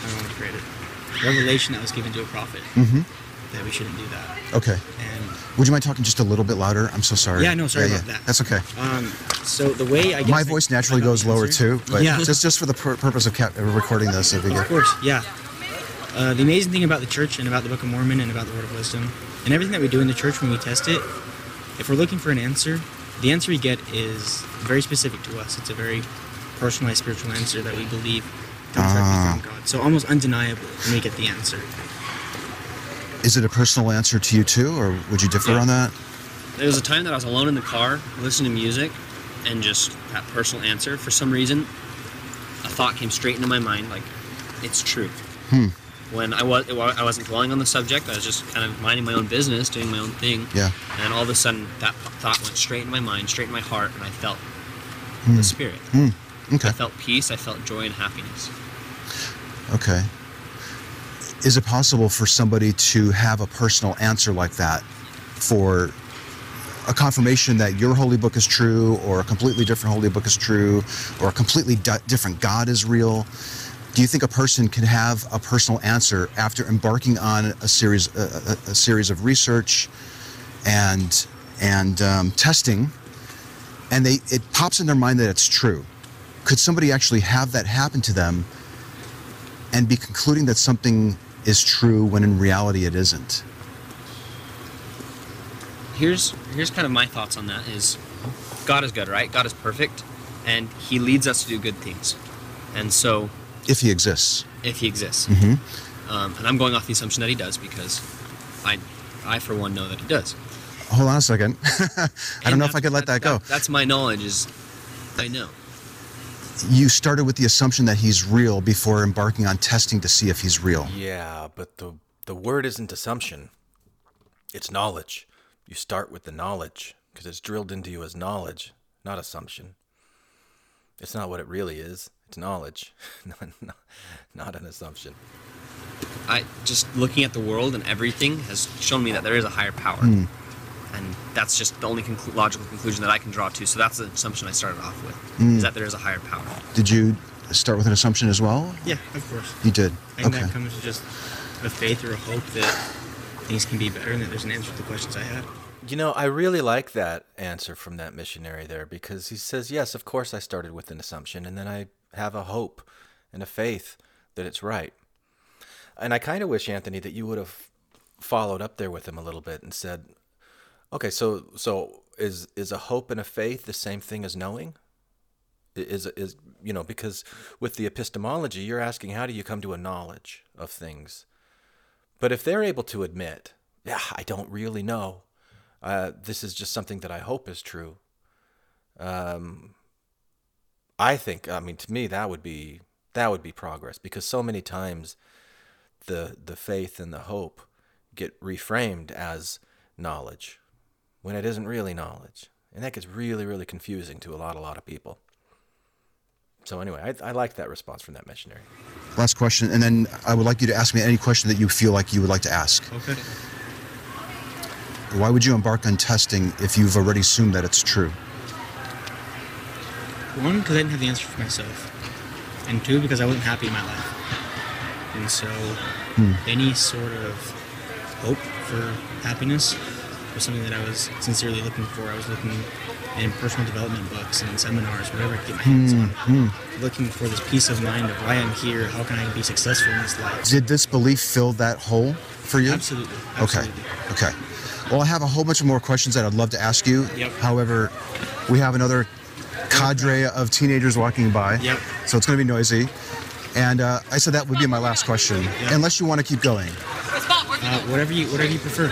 I don't want to create it. Revelation that was given to a prophet. Mhm. That we shouldn't do that. Okay. And Would you mind talking just a little bit louder? I'm so sorry. Yeah, no, sorry about that. That's okay. um, so the way I guess My voice I naturally goes lower too, but yeah, just just for the pur- purpose of of recording this, it'd be Of course, yeah. Uh, the amazing thing about the church and about the Book of Mormon and about the Word of Wisdom and everything that we do in the church when we test it, if we're looking for an answer, the answer we get is very specific to us. It's a very personalized spiritual answer that we believe comes Ah. directly from God. So almost undeniable when we get the answer. Is it a personal answer to you too, or would you differ Yeah. on that? There was a time that I was alone in the car, listening to music, and just that personal answer. For some reason, a thought came straight into my mind, like, it's true. Hmm. When I was, I wasn't dwelling on the subject. I was just kind of minding my own business, doing my own thing. Yeah. And all of a sudden, that thought went straight in my mind, straight in my heart, and I felt Hmm. the Spirit. Okay. I felt peace. I felt joy and happiness. Okay. Is it possible for somebody to have a personal answer like that for a confirmation that your holy book is true, or a completely different holy book is true, or a completely di- different God is real? Do you think a person can have a personal answer after embarking on a series a, a, series of research and and um, testing, and they it pops in their mind that it's true? Could somebody actually have that happen to them and be concluding that something is true when in reality it isn't. here's here's kind of my thoughts on that is God is good, right? God is perfect and he leads us to do good things. And so If he exists. if he exists. Mhm. Um, and I'm going off the assumption that he does because I I for one know that he does. Hold on a second. I don't know if I could let that go. That's my knowledge is I know. You started with the assumption that he's real before embarking on testing to see if he's real. Yeah, but the the word isn't assumption. It's knowledge. You start with the knowledge because it's drilled into you as knowledge, not assumption. It's not what it really is. It's knowledge, not, not, not an assumption. I just looking at the world and everything has shown me that there is a higher power. Hmm. And that's just the only conclu- logical conclusion that I can draw to. So that's the assumption I started off with, Hmm. is that there is a higher power. Did you start with an assumption as well? Yeah, of course. You did. I think Okay. that comes to just a faith or a hope that things can be better and that there's an answer to the questions I had. You know, I really like that answer from that missionary there because he says, Yes, of course I started with an assumption, and then I have a hope and a faith that it's right. And I kind of wish, Anthony, that you would have followed up there with him a little bit and said, Okay, so so is is a hope and a faith the same thing as knowing? Is is you know, because with the epistemology, you're asking how do you come to a knowledge of things? But if they're able to admit, yeah, I don't really know, uh, this is just something that I hope is true. Um, I think, I mean, to me, that would be that would be progress because so many times the the faith and the hope get reframed as knowledge when it isn't really knowledge, and that gets really, really confusing to a lot, a lot of people. So anyway, I, I like that response from that missionary. Last question, and then I would like you to ask me any question that you feel like you would like to ask. Okay. Why would you embark on testing if you've already assumed that it's true? One, because I didn't have the answer for myself, and two, because I wasn't happy in my life, and so hmm. any sort of hope for happiness was something that I was sincerely looking for. I was looking in personal development books and seminars, whatever I could get my hands on, hmm, hmm. looking for this peace of mind of why I'm here, how can I be successful in this life. Did this belief fill that hole for you? Absolutely. Okay. Okay. Well, I have a whole bunch of more questions that I'd love to ask you. Yep. However, we have another cadre of teenagers walking by. Yep. So it's going to be noisy. And uh, I said that would be my last question, unless you want to keep going. Uh, whatever you whatever you prefer.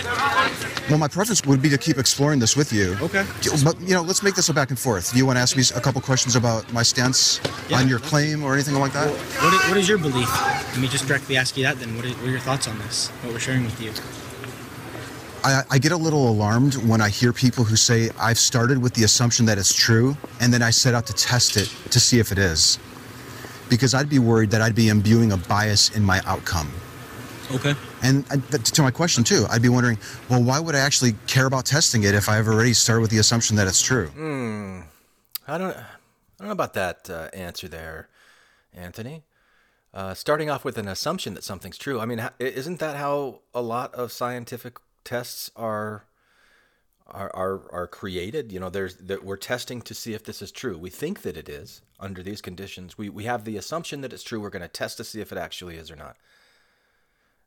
Well, my preference would be to keep exploring this with you. Okay. But you know, let's make this a back and forth. Do you want to ask me a couple questions about my stance Yeah. on your claim or anything like that? What is, what is your belief? Let me just directly ask you that then. What, is, what are your thoughts on this? What we're sharing with you? I, I get a little alarmed when I hear people who say I've started with the assumption that it's true, and then I set out to test it to see if it is, because I'd be worried that I'd be imbuing a bias in my outcome. Okay. And I, to my question too, I'd be wondering, well, why would I actually care about testing it if I've already started with the assumption that it's true? Hmm. I don't, I don't know about that uh, answer there, Anthony. Uh, starting off with an assumption that something's true. I mean, isn't that how a lot of scientific tests are are are, are created? You know, there's that we're testing to see if this is true. We think that it is under these conditions. We we have the assumption that it's true. We're going to test to see if it actually is or not.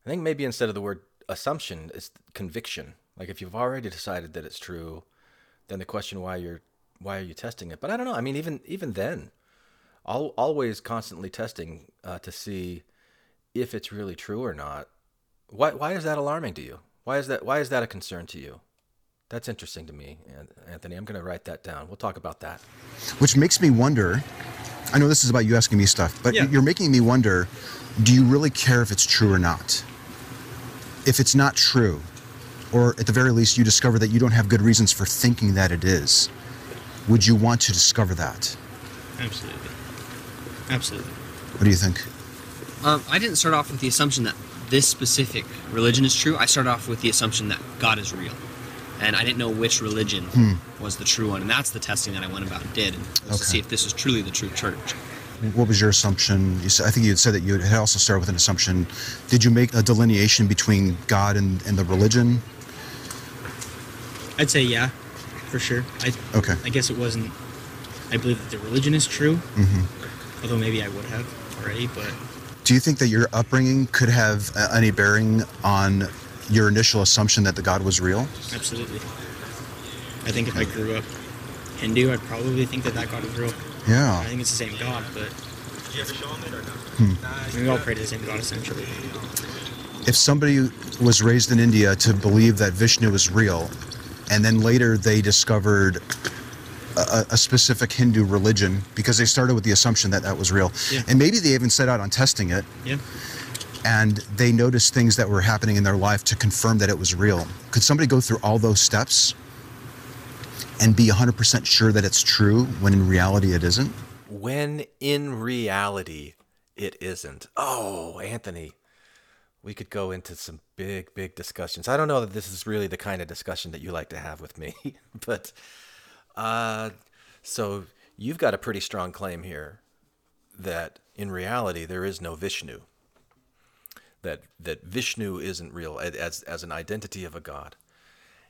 I think maybe instead of the word assumption, it's conviction. Like if you've already decided that it's true, then the question why you're why are you testing it? But I don't know. I mean, even even then, al always constantly testing uh, to see if it's really true or not. Why why is that alarming to you? Why is that why is that a concern to you? That's interesting to me, Anthony. I'm going to write that down. We'll talk about that. Which makes me wonder. I know this is about you asking me stuff, but Yeah. you're making me wonder do you really care if it's true or not? If it's not true, or at the very least you discover that you don't have good reasons for thinking that it is, would you want to discover that? Absolutely. Absolutely. What do you think? Um, I didn't start off with the assumption that this specific religion is true. I started off with the assumption that God is real. And I didn't know which religion was the true one. And that's the testing that I went about and did, was Okay. to see if this was truly the true church. What was your assumption? You said, I think you had said that you had also started with an assumption. Did you make a delineation between God and, and the religion? I'd say yeah, for sure. I Okay. I guess it wasn't. I believe that the religion is true, Mm-hmm. although maybe I would have already. But Do you think that your upbringing could have uh, any bearing on your initial assumption that the God was real? absolutely, I think if I grew up Hindu, I'd probably think that that God is real. Yeah. I think it's the same God, but Hmm. we all pray to the same God essentially. If somebody was raised in India to believe that Vishnu is real, and then later they discovered a, a specific Hindu religion because they started with the assumption that that was real, Yeah. and maybe they even set out on testing it, Yeah. and they noticed things that were happening in their life to confirm that it was real. Could somebody go through all those steps and be 100% sure that it's true when in reality it isn't? When in reality, it isn't. Oh, Anthony, we could go into some big, big discussions. I don't know that this is really the kind of discussion that you like to have with me, but uh, so you've got a pretty strong claim here that in reality there is no Vishnu. That that Vishnu isn't real as as an identity of a god.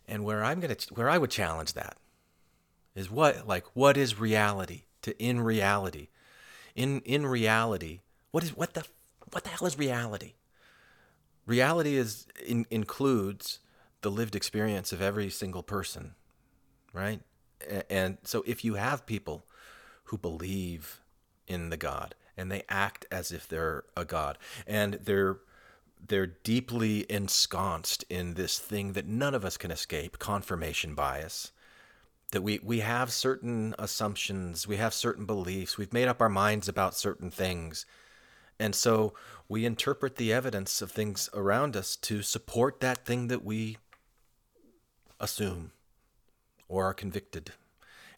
And where I'm gonna where I would challenge that is what like what is reality to in reality in in reality what is what the what the hell is reality reality is in, includes the lived experience of every single person right and so if you have people who believe in the god and they act as if they're a god and they're they're deeply ensconced in this thing that none of us can escape confirmation bias that we, we have certain assumptions we have certain beliefs we've made up our minds about certain things. And so we interpret the evidence of things around us to support that thing that we assume or are convicted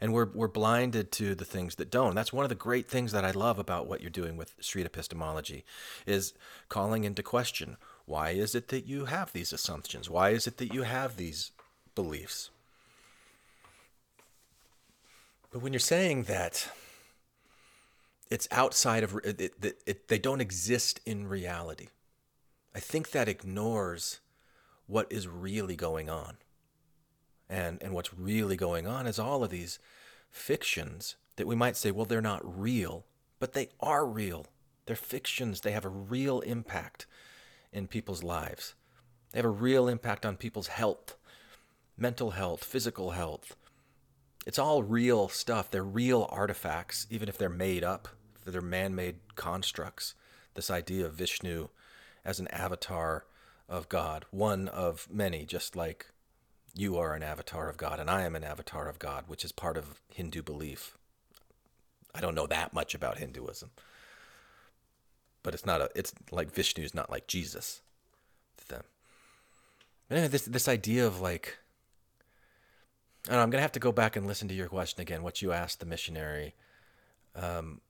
and we're, we're blinded to the things that don't. That's one of the great things that I love about what you're doing with street epistemology is calling into question why is it that you have these assumptions? Why is it that you have these beliefs? But when you're saying that it's outside of it, it, it, they don't exist in reality, I think that ignores what is really going on. And, and what's really going on is all of these fictions that we might say, well, they're not real, but they are real. They're fictions. They have a real impact in people's lives. They have a real impact on people's health, mental health, physical health. It's all real stuff. They're real artifacts, even if they're made up, they're man made constructs. This idea of Vishnu as an avatar of God, one of many, just like you are an avatar of God and I am an avatar of God, which is part of Hindu belief. I don't know that much about Hinduism. But it's not a it's like Vishnu is not like Jesus to them. But anyway, this this idea of like I am gonna have to go back and listen to your question again, what you asked the missionary. Um,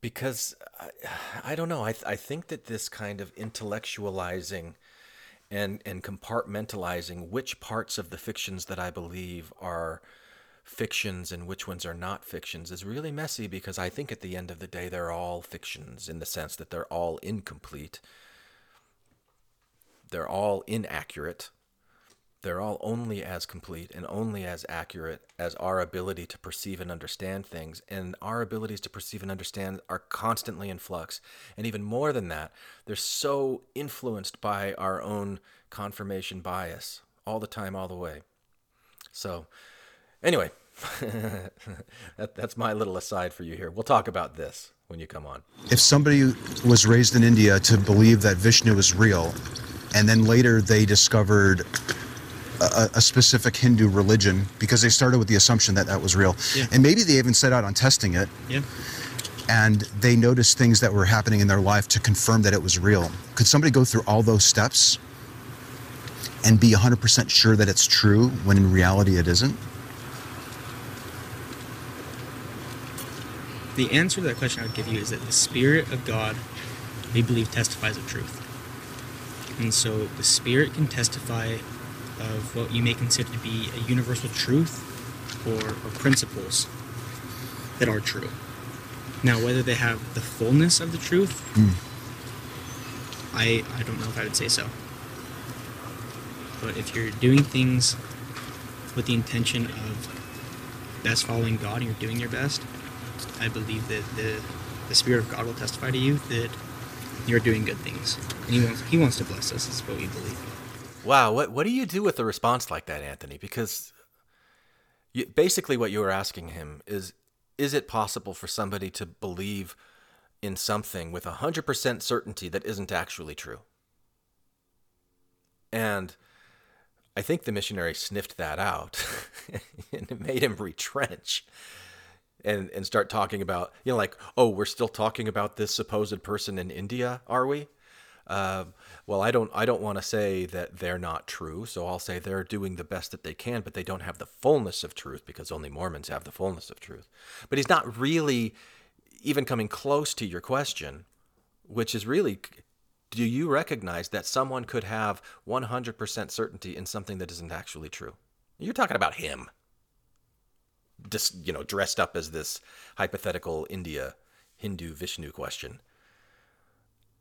because I, I don't know. I, I think that this kind of intellectualizing and and compartmentalizing which parts of the fictions that I believe are fictions and which ones are not fictions is really messy because I think at the end of the day they're all fictions in the sense that they're all incomplete. They're all inaccurate they're all only as complete and only as accurate as our ability to perceive and understand things. And our abilities to perceive and understand are constantly in flux. And even more than that, they're so influenced by our own confirmation bias all the time, all the way. So, anyway, that, that's my little aside for you here. We'll talk about this when you come on. If somebody was raised in India to believe that Vishnu is real, and then later they discovered a, a, specific Hindu religion because they started with the assumption that that was real. Yeah. And maybe they even set out on testing it. Yeah. And they noticed things that were happening in their life to confirm that it was real. Could somebody go through all those steps and be 100% sure that it's true when in reality it isn't? The answer to that question I would give you is that the Spirit of God, we believe, testifies of truth. And so the Spirit can testify of what you may consider to be a universal truth or, or principles that are true. Now, whether they have the fullness of the truth, mm. I, I don't know if I would say so. But if you're doing things with the intention of best following God and you're doing your best, I believe that the, the Spirit of God will testify to you that you're doing good things. And He wants, he wants to bless us, is what we believe. Wow, what what do you do with a response like that, Anthony? Because you, basically, what you were asking him is: Is it possible for somebody to believe in something with hundred percent certainty that isn't actually true? And I think the missionary sniffed that out, and it made him retrench and and start talking about you know like oh we're still talking about this supposed person in India, are we? Uh, well, I don't I don't want to say that they're not true, so I'll say they're doing the best that they can, but they don't have the fullness of truth because only Mormons have the fullness of truth. But he's not really even coming close to your question, which is really do you recognize that someone could have 100% certainty in something that isn't actually true? You're talking about him. Just, you know, dressed up as this hypothetical India Hindu Vishnu question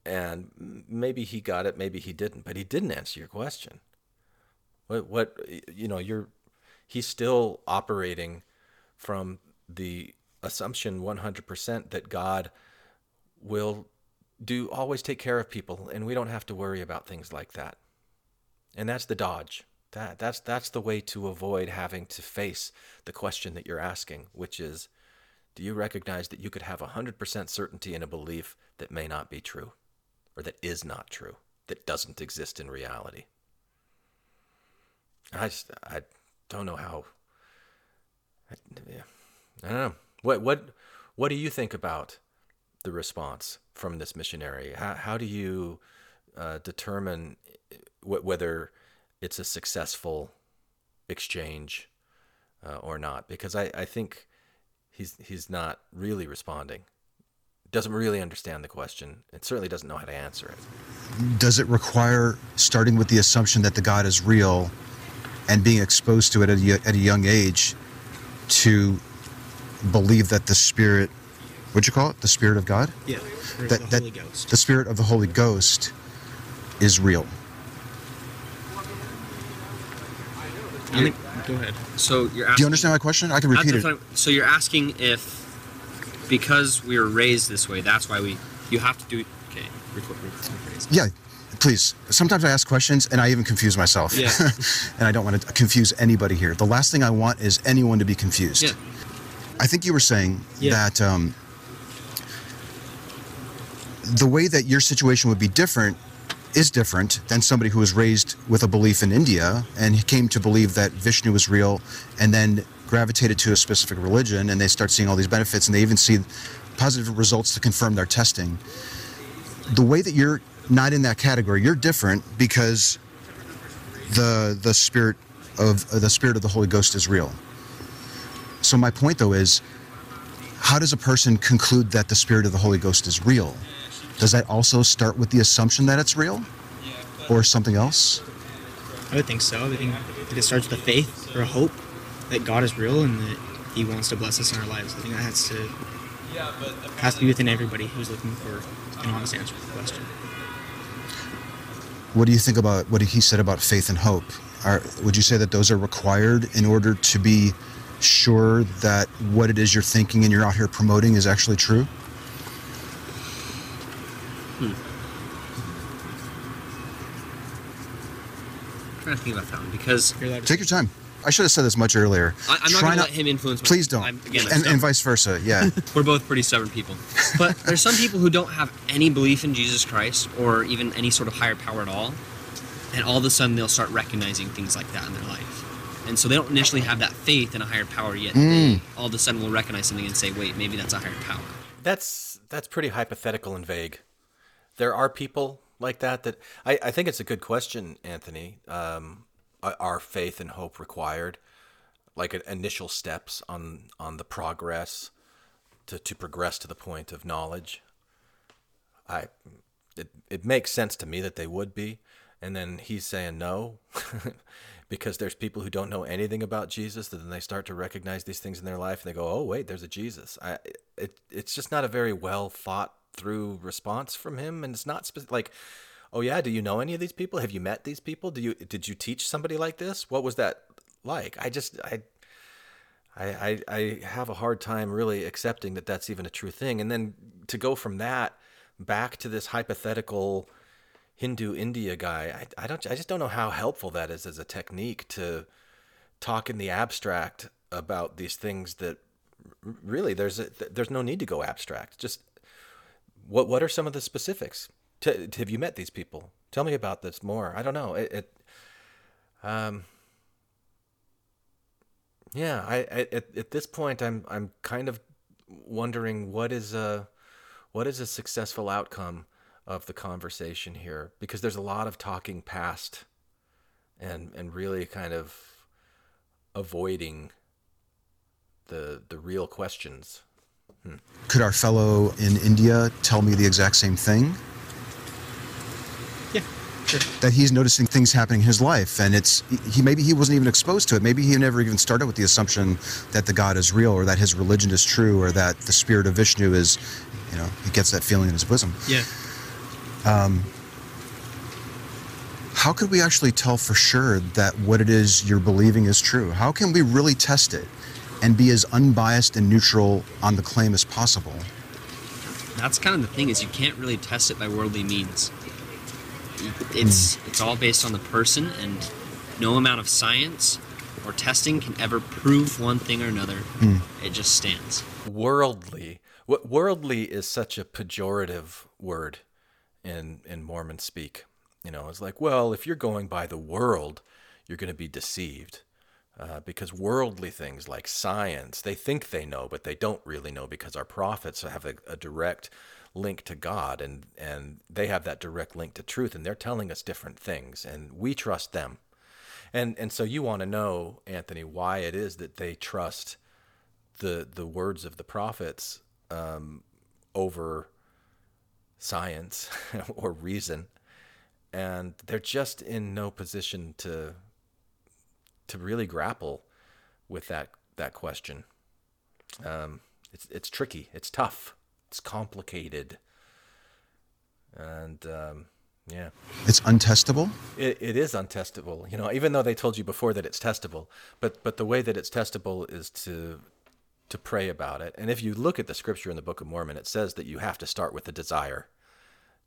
and maybe he got it, maybe he didn't, but he didn't answer your question. What, what you know, you're he's still operating from the assumption 100% that God will do always take care of people and we don't have to worry about things like that. And that's the dodge. That that's that's the way to avoid having to face the question that you're asking, which is do you recognize that you could have 100% certainty in a belief that may not be true? Or that is not true, that doesn't exist in reality. I just I don't know how. I, I don't know what what what do you think about the response from this missionary? How how do you uh, determine wh- whether it's a successful exchange uh, or not? Because I, I think he's he's not really responding. Doesn't really understand the question. It certainly doesn't know how to answer it. Does it require starting with the assumption that the God is real and being exposed to it at a, at a young age to believe that the Spirit, what'd you call it? The Spirit of God? Yeah. Or That, the that Holy Ghost. the Spirit of the Holy Ghost is real. I think, go ahead. So you're asking. Do you understand my question? I can repeat it. So you're asking if, because we were raised this way, that's why we you have to do. Okay, record, rephrase. Yeah, please. Sometimes I ask questions and I even confuse myself. Yeah. and I don't want to confuse anybody here. The last thing I want is anyone to be confused. Yeah. I think you were saying Yeah. that um, the way that your situation would be different is different than somebody who was raised with a belief in India and came to believe that Vishnu was real and then gravitated to a specific religion and they start seeing all these benefits and they even see positive results to confirm their testing. The way that you're not in that category, you're different because the the spirit of the spirit of the Holy Ghost is real. So my point though is how does a person conclude that the spirit of the Holy Ghost is real? Does that also start with the assumption that it's real? Or something else? I would think so. I think it starts with a faith or a hope that God is real and that He wants to bless us in our lives. I think that has to has to be within everybody who's looking for an honest answer to the question. What do you think about what he said about faith and hope? Are, would you say that those are required in order to be sure that what it is you're thinking and you're out here promoting is actually true? I'm trying to think about that one because You're allowed to Take your time. I should have said this much earlier. I, I'm not Try gonna let him influence. my- Please don't. I'm, again, I'm and, and vice versa. Yeah. we're both pretty stubborn people. But there's some people who don't have any belief in Jesus Christ or even any sort of higher power at all, and all of a sudden they'll start recognizing things like that in their life. And so they don't initially have that faith in a higher power yet. They all of a sudden will recognize something and say, "Wait, maybe that's a higher power." That's that's pretty hypothetical and vague. There are people like that. That I, I think it's a good question, Anthony. Um, are faith and hope required, like initial steps on on the progress to to progress to the point of knowledge? I it it makes sense to me that they would be, and then he's saying no. Because there's people who don't know anything about Jesus, that then they start to recognize these things in their life, and they go, "Oh, wait, there's a Jesus." I, it, it's just not a very well thought through response from him, and it's not spe- like, "Oh yeah, do you know any of these people? Have you met these people? Do you did you teach somebody like this? What was that like?" I just I I, I, I have a hard time really accepting that that's even a true thing. And then to go from that back to this hypothetical Hindu India guy, I, I don't I just don't know how helpful that is as a technique to talk in the abstract about these things that really there's a, there's no need to go abstract. Just what what are some of the specifics? To- have you met these people? Tell me about this more. I don't know. It, it um yeah, I, I at, at this point I'm I'm kind of wondering what is a what is a successful outcome of the conversation here because there's a lot of talking past and and really kind of avoiding the the real questions. Could our fellow in India tell me the exact same thing? Sure. That he's noticing things happening in his life, and it's he maybe he wasn't even exposed to it. Maybe he never even started with the assumption that the God is real, or that his religion is true, or that the spirit of Vishnu is, you know, he gets that feeling in his bosom. Yeah. Um, How could we actually tell for sure that what it is you're believing is true? How can we really test it and be as unbiased and neutral on the claim as possible? That's kind of the thing is you can't really test it by worldly means. It's it's all based on the person, and no amount of science or testing can ever prove one thing or another. It just stands. Worldly. What worldly is such a pejorative word in in Mormon speak. You know, it's like, well, if you're going by the world, you're going to be deceived. Uh, because worldly things like science, they think they know, but they don't really know because our prophets have a, a direct link to God and, and they have that direct link to truth and they're telling us different things and we trust them. And, and so you want to know, Anthony, why it is that they trust the, the words of the prophets um, over science or reason. And they're just in no position to to really grapple with that that question. Um, it's it's tricky. It's tough. It's complicated. And um, yeah, It's untestable? it, it is untestable. You know, even though they told you before that it's testable, but but the way that it's testable is to to pray about it. And if you look at the scripture in the Book of Mormon, it says that you have to start with the desire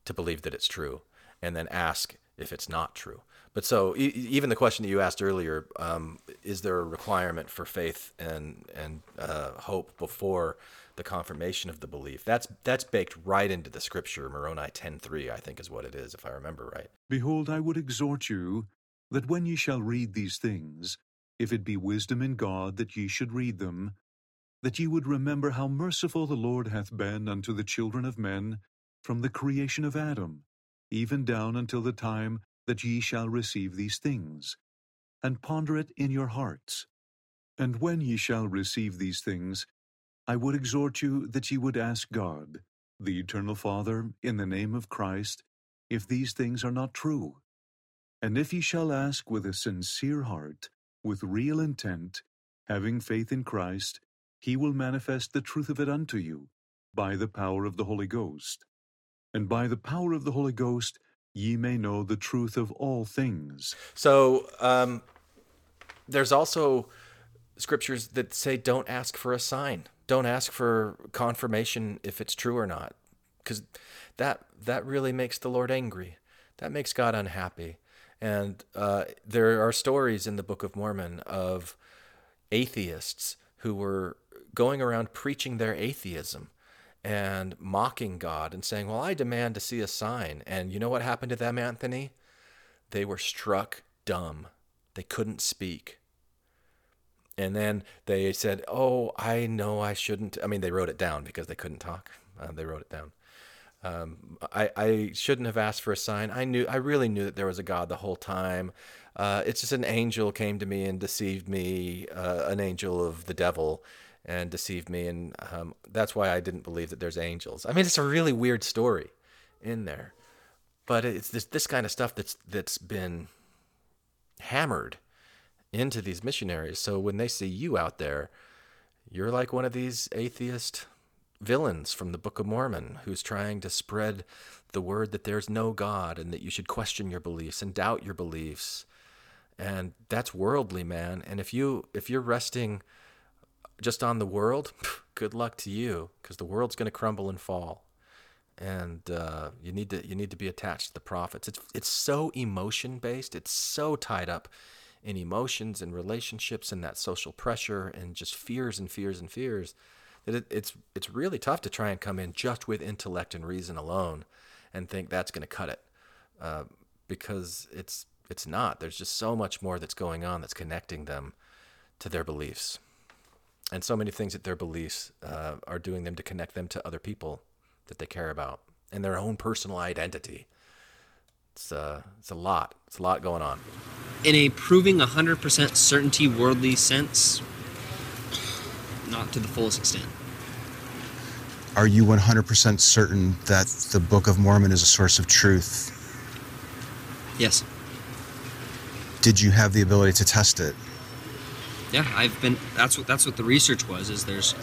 to believe that it's true, and then ask if it's not true. But so e- even the question that you asked earlier, um, is there a requirement for faith and and uh, hope before the confirmation of the belief? That's that's baked right into the scripture. Moroni ten three, I think, is what it is, if I remember right. Behold, I would exhort you that when ye shall read these things, if it be wisdom in God that ye should read them, that ye would remember how merciful the Lord hath been unto the children of men from the creation of Adam, even down until the time that ye shall receive these things, and ponder it in your hearts. And when ye shall receive these things, I would exhort you that ye would ask God, the Eternal Father, in the name of Christ, if these things are not true. And if ye shall ask with a sincere heart, with real intent, having faith in Christ, he will manifest the truth of it unto you, by the power of the Holy Ghost. And by the power of the Holy Ghost ye may know the truth of all things. So um, there's also scriptures that say don't ask for a sign, don't ask for confirmation if it's true or not, because that that really makes the Lord angry. That makes God unhappy. And uh, there are stories in the Book of Mormon of atheists who were going around preaching their atheism and mocking God and saying, Well, I demand to see a sign. And you know what happened to them, Anthony? They were struck dumb. They couldn't speak. And then they said, Oh, I know I shouldn't. I mean, they wrote it down because they couldn't talk. Uh, they wrote it down. Um, I, I shouldn't have asked for a sign. I knew, I really knew that there was a God the whole time. Uh, it's just an angel came to me and deceived me, uh, an angel of the devil, and deceived me, and um, that's why I didn't believe that there's angels. I mean, it's a really weird story in there, but it's this this kind of stuff that's that's been hammered into these missionaries. So when they see you out there, you're like one of these atheist villains from the Book of Mormon who's trying to spread the word that there's no God and that you should question your beliefs and doubt your beliefs. And that's worldly, man. And if you if you're resting just on the world, good luck to you because the world's going to crumble and fall. And uh, you need to you need to be attached to the prophets. It's it's so emotion based. It's so tied up in emotions and relationships and that social pressure and just fears and fears and fears that it, it's it's really tough to try and come in just with intellect and reason alone and think that's going to cut it uh, because it's it's not. There's just so much more that's going on that's connecting them to their beliefs, and so many things that their beliefs uh, are doing them to connect them to other people that they care about and their own personal identity. It's uh, it's a lot. It's a lot going on. In a proving 100% certainty worldly sense, not to the fullest extent. Are you 100% certain that the Book of Mormon is a source of truth? Yes. Did you have the ability to test it? Yeah, I've been. That's what that's what the research was. Is there's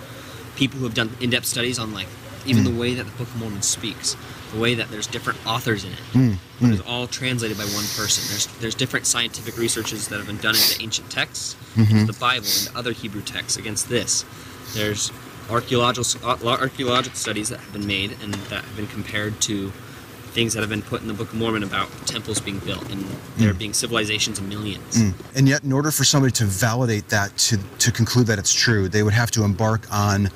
people who have done in-depth studies on like even the way that the Book of Mormon speaks, the way that there's different authors in it, hmm, but hmm. it's all translated by one person. There's there's different scientific researches that have been done into ancient texts, mm-hmm. into the Bible, and other Hebrew texts against this. There's archaeological uh, archaeological studies that have been made and that have been compared to things that have been put in the Book of Mormon about temples being built and there hmm. being civilizations of millions. And yet, in order for somebody to validate that, to, to conclude that it's true, they would have to embark on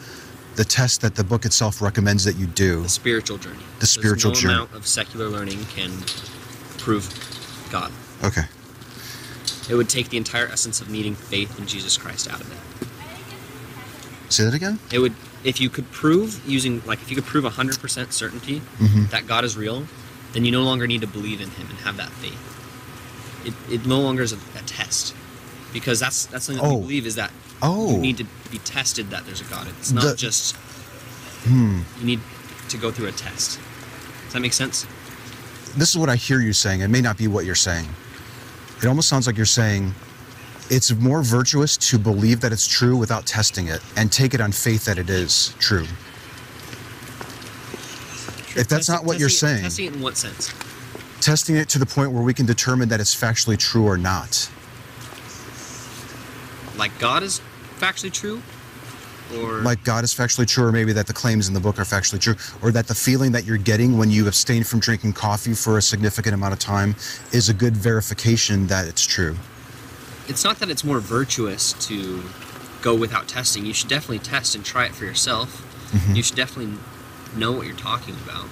the test that the book itself recommends that you do. The spiritual journey. The spiritual no journey. amount of secular learning can prove God. Okay. It would take the entire essence of needing faith in Jesus Christ out of it. Say that again? It would, if you could prove using, like, if you could prove 100% certainty Mhm. that God is real, then you no longer need to believe in Him and have that faith. It, it no longer is a, a test, because that's that's something that Oh. we believe is that Oh. you need to be tested that there's a God. It's not The- just Hmm. you need to go through a test. Does that make sense? This is what I hear you saying. It may not be what you're saying. It almost sounds like you're saying it's more virtuous to believe that it's true without testing it and take it on faith that it is true. If that's Testing- not what you're testing it- saying, testing it in what sense? testing it to the point where we can determine that it's factually true or not. Like God is factually true, or Like God is factually true, or maybe that the claims in the book are factually true, or that the feeling that you're getting when you abstain from drinking coffee for a significant amount of time is a good verification that it's true. it's not that it's more virtuous to go without testing. You should definitely test and try it for yourself. Mhm. You should definitely know what you're talking about.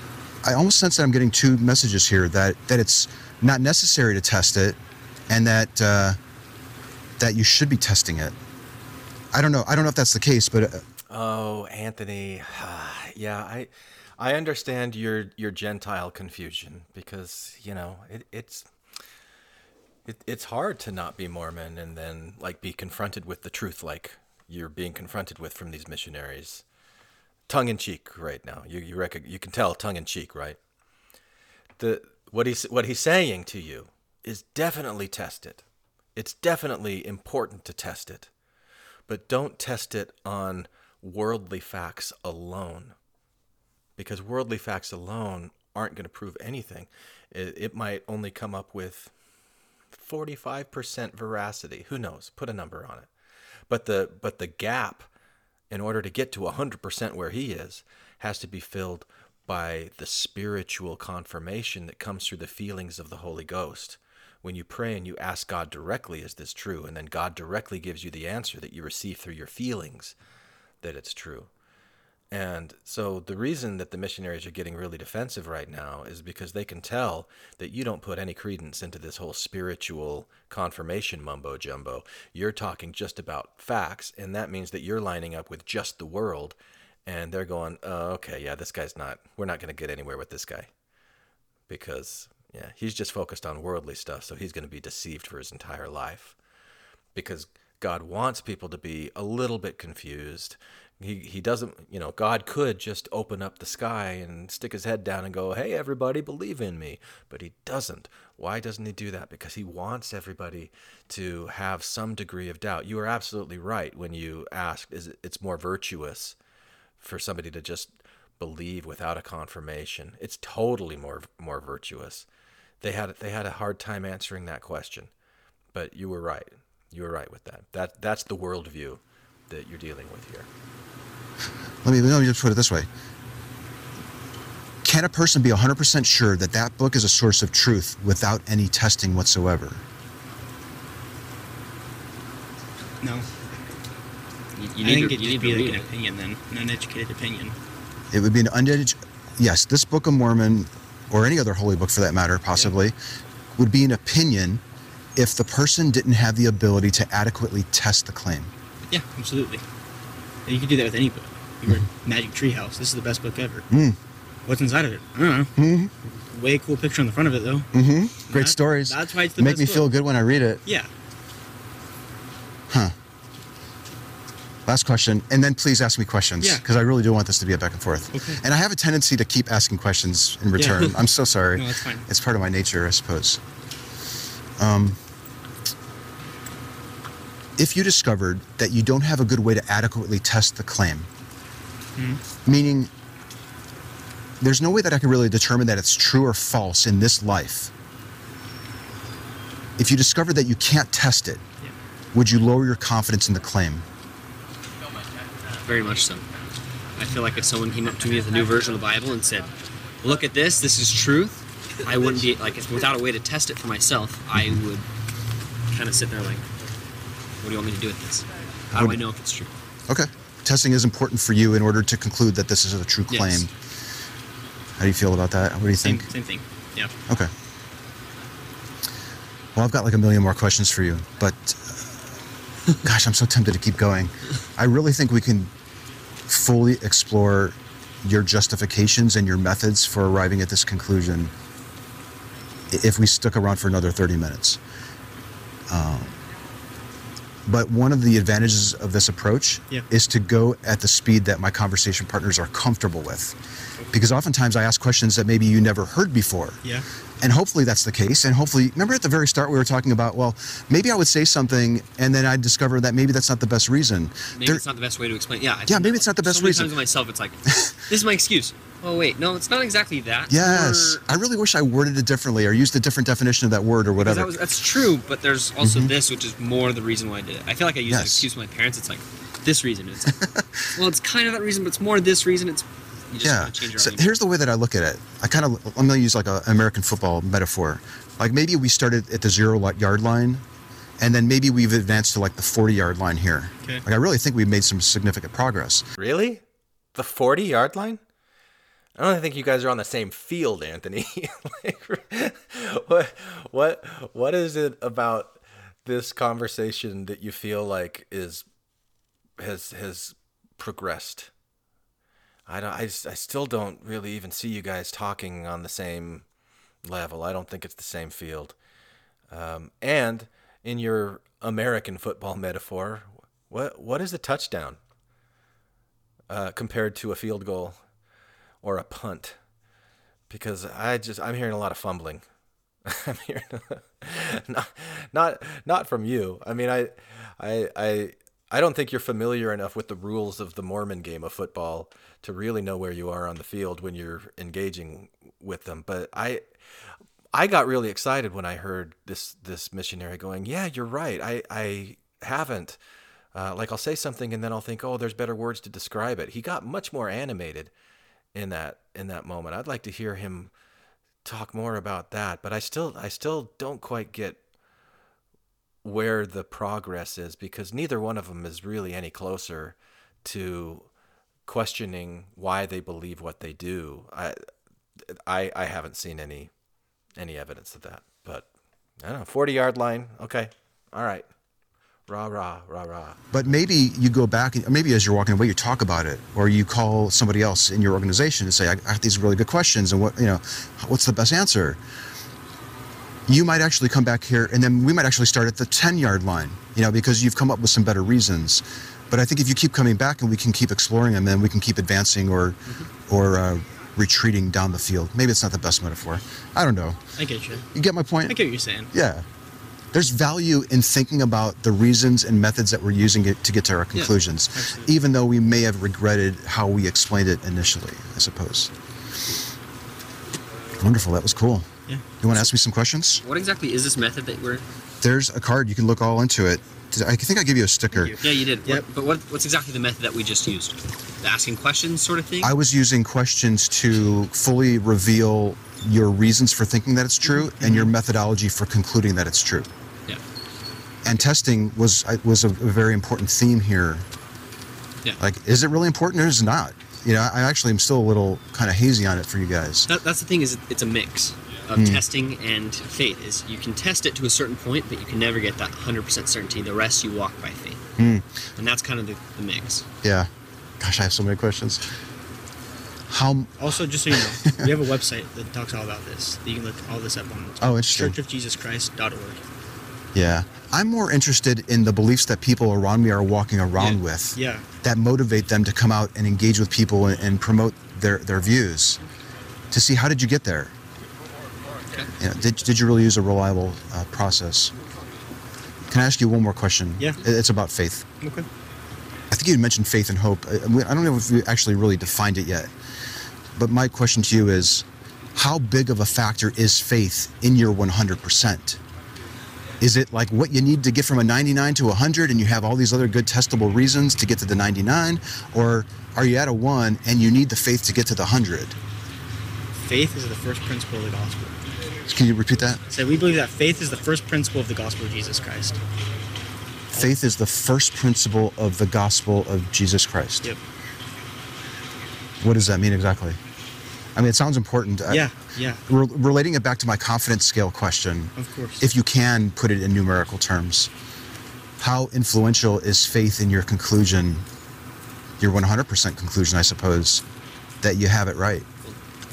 I almost sense that I'm getting two messages here that that it's not necessary to test it, and that uh, that you should be testing it. I don't know. I don't know if that's the case, but uh, Oh, Anthony. yeah, I I understand your your Gentile confusion because, you know, it, it's it, it's hard to not be Mormon and then like be confronted with the truth like you're being confronted with from these missionaries. Tongue in cheek right now. You you rec- you can tell tongue in cheek, right? The what he's what he's saying to you is definitely test it. It's definitely important to test it. But don't test it on worldly facts alone. Because worldly facts alone aren't going to prove anything. It, it might only come up with 45% veracity. Who knows? Put a number on it. But the but the gap in order to get to 100% where he is has to be filled by the spiritual confirmation that comes through the feelings of the Holy Ghost. When you pray and you ask God directly, is this true? And then God directly gives you the answer that you receive through your feelings that it's true. And so the reason that the missionaries are getting really defensive right now is because they can tell that you don't put any credence into this whole spiritual confirmation mumbo jumbo. You're talking just about facts, and that means that you're lining up with just the world, and they're going, oh, okay, yeah, this guy's not, we're not going to get anywhere with this guy. Because, yeah, he's just focused on worldly stuff, so he's going to be deceived for his entire life. Because God wants people to be a little bit confused. He, he doesn't, you know, God could just open up the sky and stick his head down and go, hey, everybody, believe in me. But he doesn't. Why doesn't he do that? Because he wants everybody to have some degree of doubt. You are absolutely right when you asked, is it, it's more virtuous for somebody to just believe without a confirmation. It's totally more more virtuous. They had they had a hard time answering that question, but you were right. You were right with that. That that's the worldview that you're dealing with here. let me let me just put it this way: Can a person be 100% sure that that book is a source of truth without any testing whatsoever? No. You, you I need think to, it'd you just need be to like an it. opinion then, an uneducated opinion. It would be an uneducated. Yes, this Book of Mormon, or any other holy book for that matter, possibly, would be an opinion if the person didn't have the ability to adequately test the claim. Yeah, absolutely. And you can do that with any book. You read Magic Treehouse. This is the best book ever. Mm. What's inside of it? I don't know. Mm-hmm. Way cool picture on the front of it though. Mm-hmm. Great That- stories. That's why it's the Make me book. feel good when I read it. Yeah. Huh. Last question, and then please ask me questions Yeah. because I really do want this to be a back and forth. Okay. And I have a tendency to keep asking questions in return. Yeah. I'm so sorry. No, that's fine. It's part of my nature, I suppose. Um, if you discovered that you don't have a good way to adequately test the claim, Mm-hmm. meaning there's no way that I can really determine that it's true or false in this life. If you discovered that you can't test it, Yeah. would you lower your confidence in the claim? Very much so. I feel like if someone came up to me with a new version of the Bible and said, "Look at this. This is truth," I wouldn't be like, if without a way to test it for myself, I would kind of sit there like, "What do you want me to do with this? How do I know if it's true?" Okay. testing is important for you in order to conclude that this is a true Yes. claim. How do you feel about that? What do you Same, think? same thing. Yeah. Okay. Well, I've got like a million more questions for you, but uh, gosh, I'm so tempted to keep going. I really think we can fully explore your justifications and your methods for arriving at this conclusion if we stuck around for another 30 minutes. Um, but one of the advantages of this approach Yeah. is to go at the speed that my conversation partners are comfortable with. Because oftentimes I ask questions that maybe you never heard before. Yeah. And hopefully that's the case. And hopefully, remember at the very start we were talking about, well, maybe I would say something and then I'd discover that maybe that's not the best reason. Maybe There- it's not the best way to explain. Yeah. I Yeah, maybe it's not the best so many reason. Times with myself, it's like, this is my excuse. Oh wait, no, it's not exactly that. yes. Or- I really wish I worded it differently or used a different definition of that word or whatever. That was, that's true, but there's also mm-hmm. this, which is more the reason why I did it. I feel like I use that Yes. excuse with my parents. It's like this reason. It's like, well, it's kind of that reason, but it's more this reason. It's yeah. change your So here's the way that I look at it. I kind of, I'm going to use like an American football metaphor. Like maybe we started at the zero li- yard line and then maybe we've advanced to like the 40 yard line here. Okay. Like I really think we've made some significant progress. Really? The 40 yard line? I don't think you guys are on the same field, Anthony. like, what, what, what is it about this conversation that you feel like is has has progressed? I don't. I, I still don't really even see you guys talking on the same level. I don't think it's the same field. Um, and in your American football metaphor, what what is a touchdown? uh, compared to a field goal or a punt because I just I'm hearing a lot of fumbling. I'm hearing not not not from you. I mean I I I I don't think you're familiar enough with the rules of the Mormon game of football to really know where you are on the field when you're engaging with them. But I I got really excited when I heard this this missionary going, "Yeah, you're right. I I haven't uh, like I'll say something and then I'll think, oh, there's better words to describe it. He got much more animated in that in that moment. I'd like to hear him talk more about that, but I still I still don't quite get where the progress is because neither one of them is really any closer to questioning why they believe what they do. I I I haven't seen any any evidence of that, but I don't know. Forty yard line, okay, all right. Rah rah rah rah. But maybe you go back, and maybe as you're walking away, you talk about it, or you call somebody else in your organization and say, "I have these really good questions, and what you know, what's the best answer?" You might actually come back here, and then we might actually start at the 10 yard line, you know, because you've come up with some better reasons. But I think if you keep coming back and we can keep exploring them, then we can keep advancing or, or uh, retreating down the field. Maybe it's not the best metaphor. I don't know. I get you. You get my point? I get what you're saying. Yeah. There's value in thinking about the reasons and methods that we're using it to get to our conclusions, absolutely. even though we may have regretted how we explained it initially, I suppose. Wonderful. That was cool. Yeah. You want to ask me some questions? What exactly is this method that we're? There's a card. You can look all into it. Did- I think I gave you a sticker. Thank Yeah, you did. Yep. What, but what, what's exactly the method that we just used? The asking questions sort of thing. I was using questions to fully reveal your reasons for thinking that it's true and your mm-hmm. methodology for concluding that it's true. yeah. and testing was was a, a very important theme here. Yeah. Like, is it really important or is it not? You know, I actually am still a little kind of hazy on it for you guys. That, that's the thing is it's a mix of Hmm. testing and faith. Is you can test it to a certain point, but you can never get that 100% certainty. The rest you walk by faith, Hmm. and that's kind of the, the mix. Yeah. Gosh, I have so many questions. How? Also, just so you know, we have a website that talks all about this. that You can look all this up on. Oh, interesting. churchofjesuschrist.org. Yeah, I'm more interested in the beliefs that people around me are walking around Yeah. with. Yeah. That motivate them to come out and engage with people and, and promote their their views. To see how did you get there? Okay. You know, did, did you really use a reliable uh, process? Can I ask you one more question? Yeah. It's about faith. Okay. I think you mentioned faith and hope. I, I don't know if we actually really defined it yet. But my question to you is how big of a factor is faith in your 100%? Is it like what you need to get from a 99 to a 100 and you have all these other good testable reasons to get to the 99? Or are you at a 1 and you need the faith to get to the 100? Faith is the first principle of the gospel. Can you repeat that? So we believe that faith is the first principle of the gospel of Jesus Christ. faith is the first principle of the gospel of Jesus Christ. Yep. What does that mean exactly? I mean, it sounds important. Yeah. Yeah. Re- relating it back to my confidence scale question, Of course. if you can put it in numerical terms, how influential is faith in your conclusion, your 100% conclusion, I suppose, that you have it right?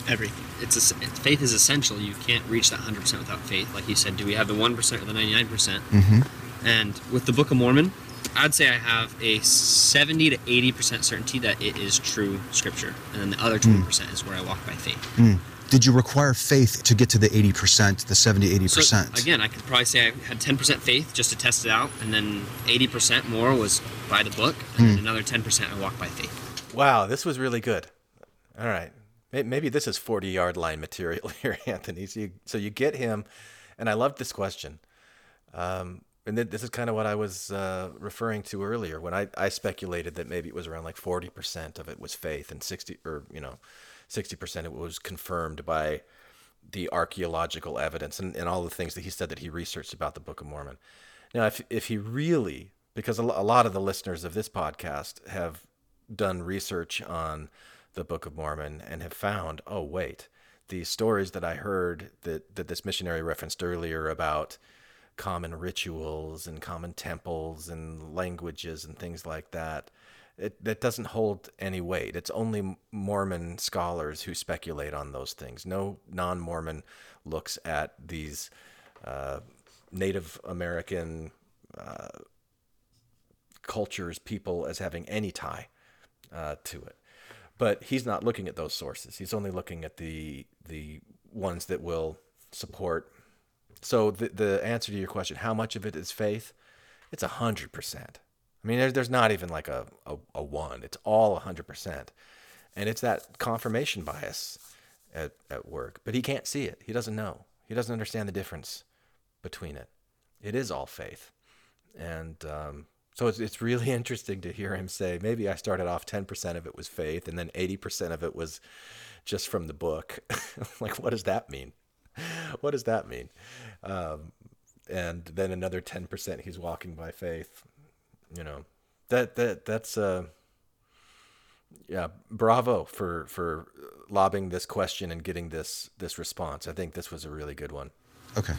Everything. It's a, faith is essential. You can't reach that 100% without faith. Like you said, do we have the 1% or the 99%? Mm-hmm. And with the Book of Mormon, I'd say I have a 70 to 80% certainty that it is true scripture. And then the other 20% mm. is where I walk by faith. Mm. Did you require faith to get to the 80%, the 70, 80%? So again, I could probably say I had 10% faith just to test it out, and then 80% more was by the book, and then mm. another 10% I walk by faith. Wow, this was really good. All right. May- Maybe this is 40 yard line material here, Anthony. So you, so you get him, and I loved this question. Um, and th- this is kind of what I was uh, referring to earlier when I, I speculated that maybe it was around like 40% of it was faith and 60 or, you know, 60% it was confirmed by the archaeological evidence and, and all the things that he said that he researched about the Book of Mormon. Now, if, if he really, because a lot of the listeners of this podcast have done research on the Book of Mormon and have found, oh, wait, the stories that I heard that, that this missionary referenced earlier about common rituals and common temples and languages and things like that, it, that doesn't hold any weight. It's only Mormon scholars who speculate on those things. No non Mormon looks at these uh, Native American uh, cultures, people, as having any tie uh, to it. But he's not looking at those sources. He's only looking at the the ones that will support. So the the answer to your question, how much of it is faith? It's a hundred percent. I mean, there's there's not even like a, a, a one. It's all a hundred percent, and it's that confirmation bias at at work. But he can't see it. He doesn't know. He doesn't understand the difference between it. It is all faith, and um, so it's it's really interesting to hear him say, maybe I started off ten percent of it was faith, and then eighty percent of it was just from the book. like, what does that mean? What does that mean? Um, and then another ten percent he's walking by faith. You know, that that that's uh, yeah, bravo for for lobbing this question and getting this this response. I think this was a really good one. Okay.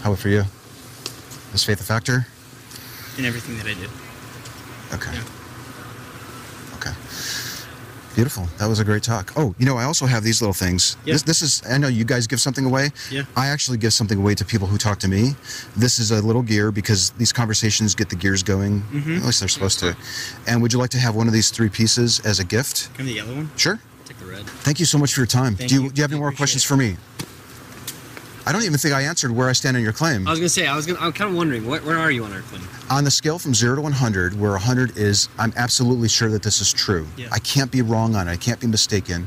How about for you? Is faith a factor? In everything that I did. Okay. Yeah. Okay. Beautiful. That was a great talk. Oh, you know, I also have these little things. Yeah. This, this is, I know you guys give something away. Yeah. I actually give something away to people who talk to me. This is a little gear because these conversations get the gears going. Mm-hmm. At least they're supposed to. And would you like to have one of these three pieces as a gift? Can I the yellow one? Sure. Take the red. Thank you so much for your time. Thank do you, you. do you have any I more questions it. for me? I don't even think I answered where I stand on your claim. I was gonna say I was gonna. I'm kind of wondering what, where are you on our claim? on the scale from 0 to 100 where 100 is i'm absolutely sure that this is true Yeah. i can't be wrong on it i can't be mistaken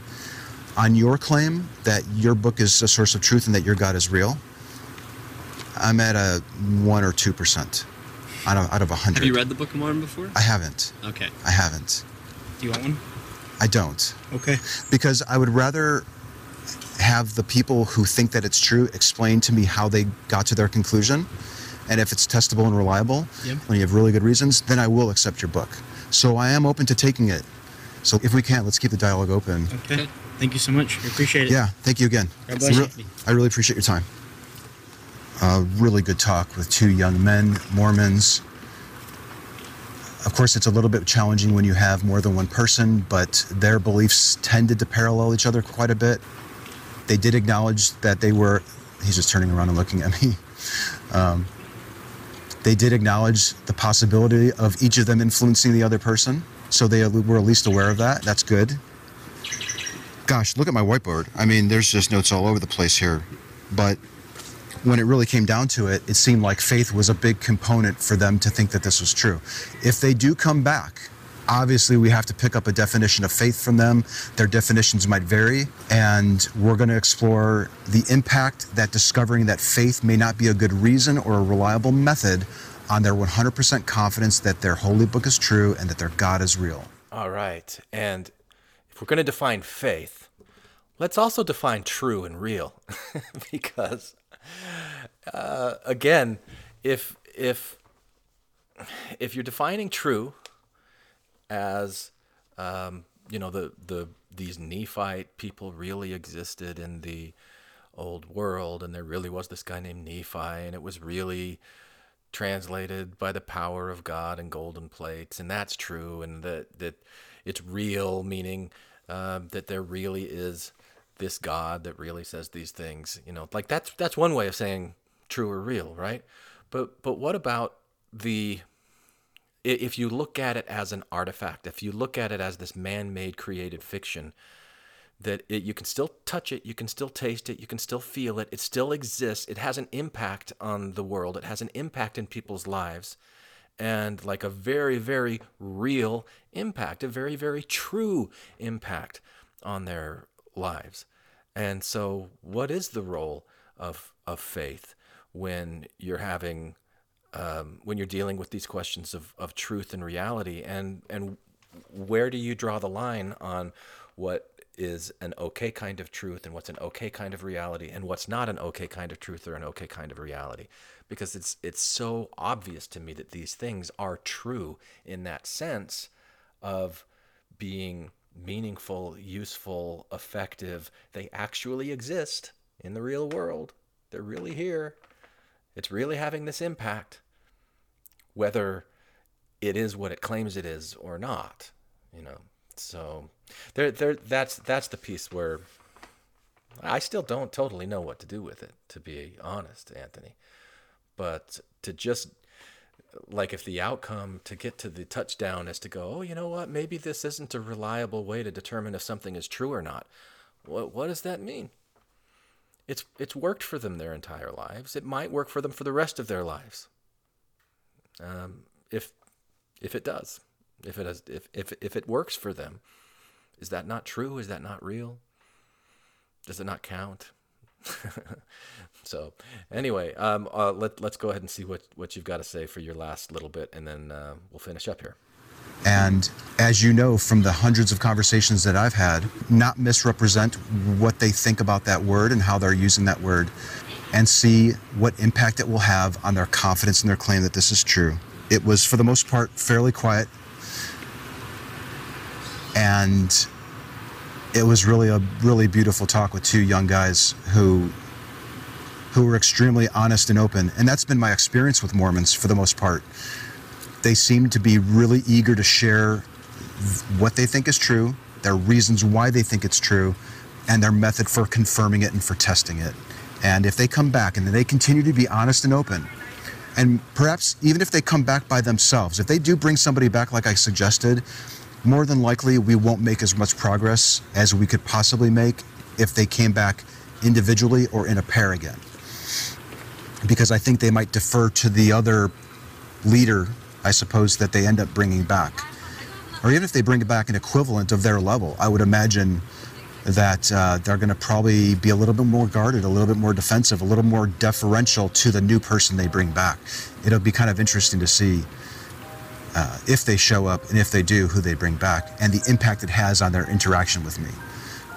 on your claim that your book is a source of truth and that your god is real i'm at a 1 or 2% out of, out of 100 Have you read the Book of Mormon before? i haven't Okay. i haven't Do you want one? i don't Okay. because i would rather have the people who think that it's true explain to me how they got to their conclusion and if it's testable and reliable Yep. when you have really good reasons then i will accept your book so i am open to taking it so if we can't, let's keep the dialogue open Okay. Thank you so much. I appreciate it. yeah thank you again God bless you. i really appreciate your time a really good talk with two young men mormons of course it's a little bit challenging when you have more than one person but their beliefs tended to parallel each other quite a bit they did acknowledge that they were he's just turning around and looking at me. Um, they did acknowledge the possibility of each of them influencing the other person so they were at least aware of that. That's good. Gosh look at my whiteboard. I mean there's just notes all over the place here. But when it really came down to it it seemed like faith was a big component for them to think that this was true. If they do come back obviously we have to pick up a definition of faith from them their definitions might vary and we're going to explore the impact that discovering that faith may not be a good reason or a reliable method on their 100% confidence that their holy book is true and that their god is real All right. And if we're going to define faith, let's also define true and real. because, uh, again, if, if if you're defining true as um, you know the the these Nephite people really existed in the old world, and there really was this guy named Nephi, and it was really translated by the power of God and golden plates, and that's true, and that that it's real, meaning uh, that there really is this God that really says these things. You know, like that's that's one way of saying true or real, right? But but what about the if you look at it as an artifact, if you look at it as this man-made created fiction, that it, you can still touch it, you can still taste it, you can still feel it, it still exists, it has an impact on the world, it has an impact in people's lives, and like a very, very real impact, a very, very true impact on their lives. And so, what is the role of, of faith when you're having um, when you're dealing with these questions of, of truth and reality and and where do you draw the line on what is an okay kind of truth and what's an okay kind of reality and what's not an okay kind of truth or an okay kind of reality because it's it's so obvious to me that these things are true in that sense of being meaningful, useful, effective. They actually exist in the real world. They're really here. It's really having this impact, whether it is what it claims it is or not. You know, so there, there. That's that's the piece where I still don't totally know what to do with it, to be honest, Anthony. But to just like if the outcome to get to the touchdown is to go, oh, you know what? Maybe this isn't a reliable way to determine if something is true or not. What what does that mean? It's it's worked for them their entire lives. It might work for them for the rest of their lives. Um, if if it does, if it has, if if if it works for them, is that not true? Is that not real? Does it not count? so anyway, um, uh, let let's go ahead and see what what you've got to say for your last little bit, and then uh, we'll finish up here. And as you know from the hundreds of conversations that I've had, not misrepresent what they think about that word and how they're using that word, and see what impact it will have on their confidence in their claim that this is true. It was, for the most part, fairly quiet. And it was really a really beautiful talk with two young guys who who were extremely honest and open. And that's been my experience with Mormons for the most part they seem to be really eager to share what they think is true, their reasons why they think it's true, and their method for confirming it and for testing it. And if they come back and they continue to be honest and open, and perhaps even if they come back by themselves, if they do bring somebody back like I suggested, more than likely we won't make as much progress as we could possibly make if they came back individually or in a pair again. Because I think they might defer to the other leader I suppose, that they end up bringing back. Or even if they bring back an equivalent of their level, I would imagine that uh, they're going to probably be a little bit more guarded, a little bit more defensive, a little more deferential to the new person they bring back. It'll be kind of interesting to see uh, if they show up and if they do, who they bring back, and the impact it has on their interaction with me.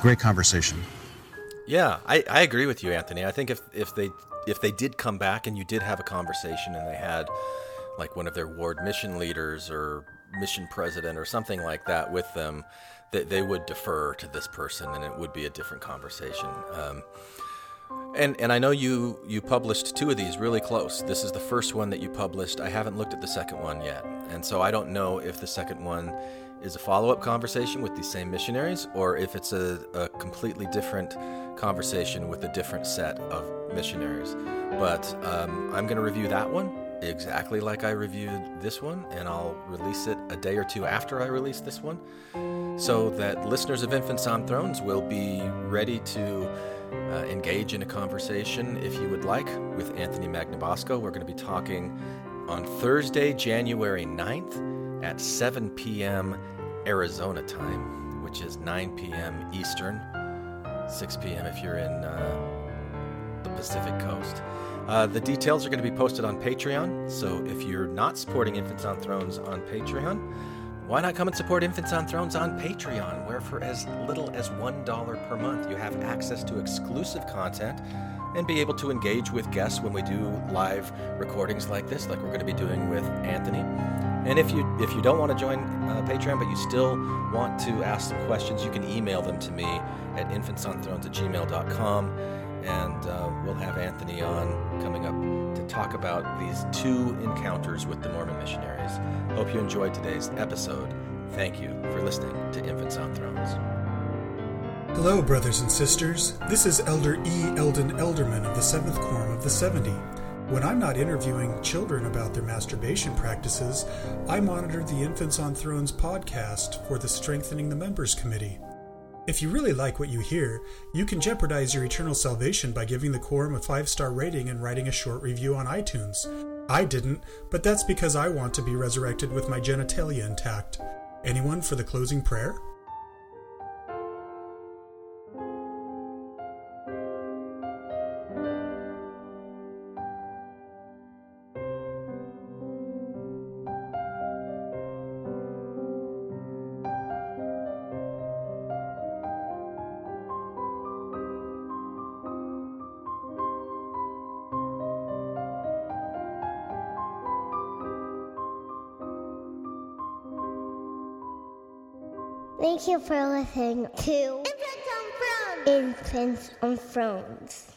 Great conversation. Yeah, I, I agree with you, Anthony. I think if, if they if they did come back and you did have a conversation and they had like one of their ward mission leaders or mission president or something like that with them, that they would defer to this person and it would be a different conversation. Um, and and I know you you published two of these really close. This is the first one that you published. I haven't looked at the second one yet, and so I don't know if the second one is a follow-up conversation with these same missionaries or if it's a, a completely different conversation with a different set of missionaries. But um, I'm going to review that one exactly like I reviewed this one, and I'll release it a day or two after I release this one, so that listeners of Infants on Thrones will be ready to uh, engage in a conversation, if you would like, with Anthony Magnabosco. We're going to be talking on Thursday, January 9th at 7 p.m. Arizona time, which is 9 p.m. Eastern, 6 p.m. if you're in uh, the Pacific Coast. Uh, the details are going to be posted on Patreon. So if you're not supporting Infants on Thrones on Patreon, why not come and support Infants on Thrones on Patreon, where for as little as $1 per month you have access to exclusive content and be able to engage with guests when we do live recordings like this, like we're going to be doing with Anthony. And if you if you don't want to join uh, Patreon, but you still want to ask some questions, you can email them to me at infantsonthrones at gmail.com. And uh, we'll have Anthony on coming up to talk about these two encounters with the Mormon missionaries. Hope you enjoyed today's episode. Thank you for listening to Infants on Thrones. Hello, brothers and sisters. This is Elder E. Eldon Elderman of the 7th Quorum of the 70. When I'm not interviewing children about their masturbation practices, I monitor the Infants on Thrones podcast for the Strengthening the Members Committee. If you really like what you hear, you can jeopardize your eternal salvation by giving the Quorum a five star rating and writing a short review on iTunes. I didn't, but that's because I want to be resurrected with my genitalia intact. Anyone for the closing prayer? Thank you for listening to Infants on Thrones. Infants on Thrones.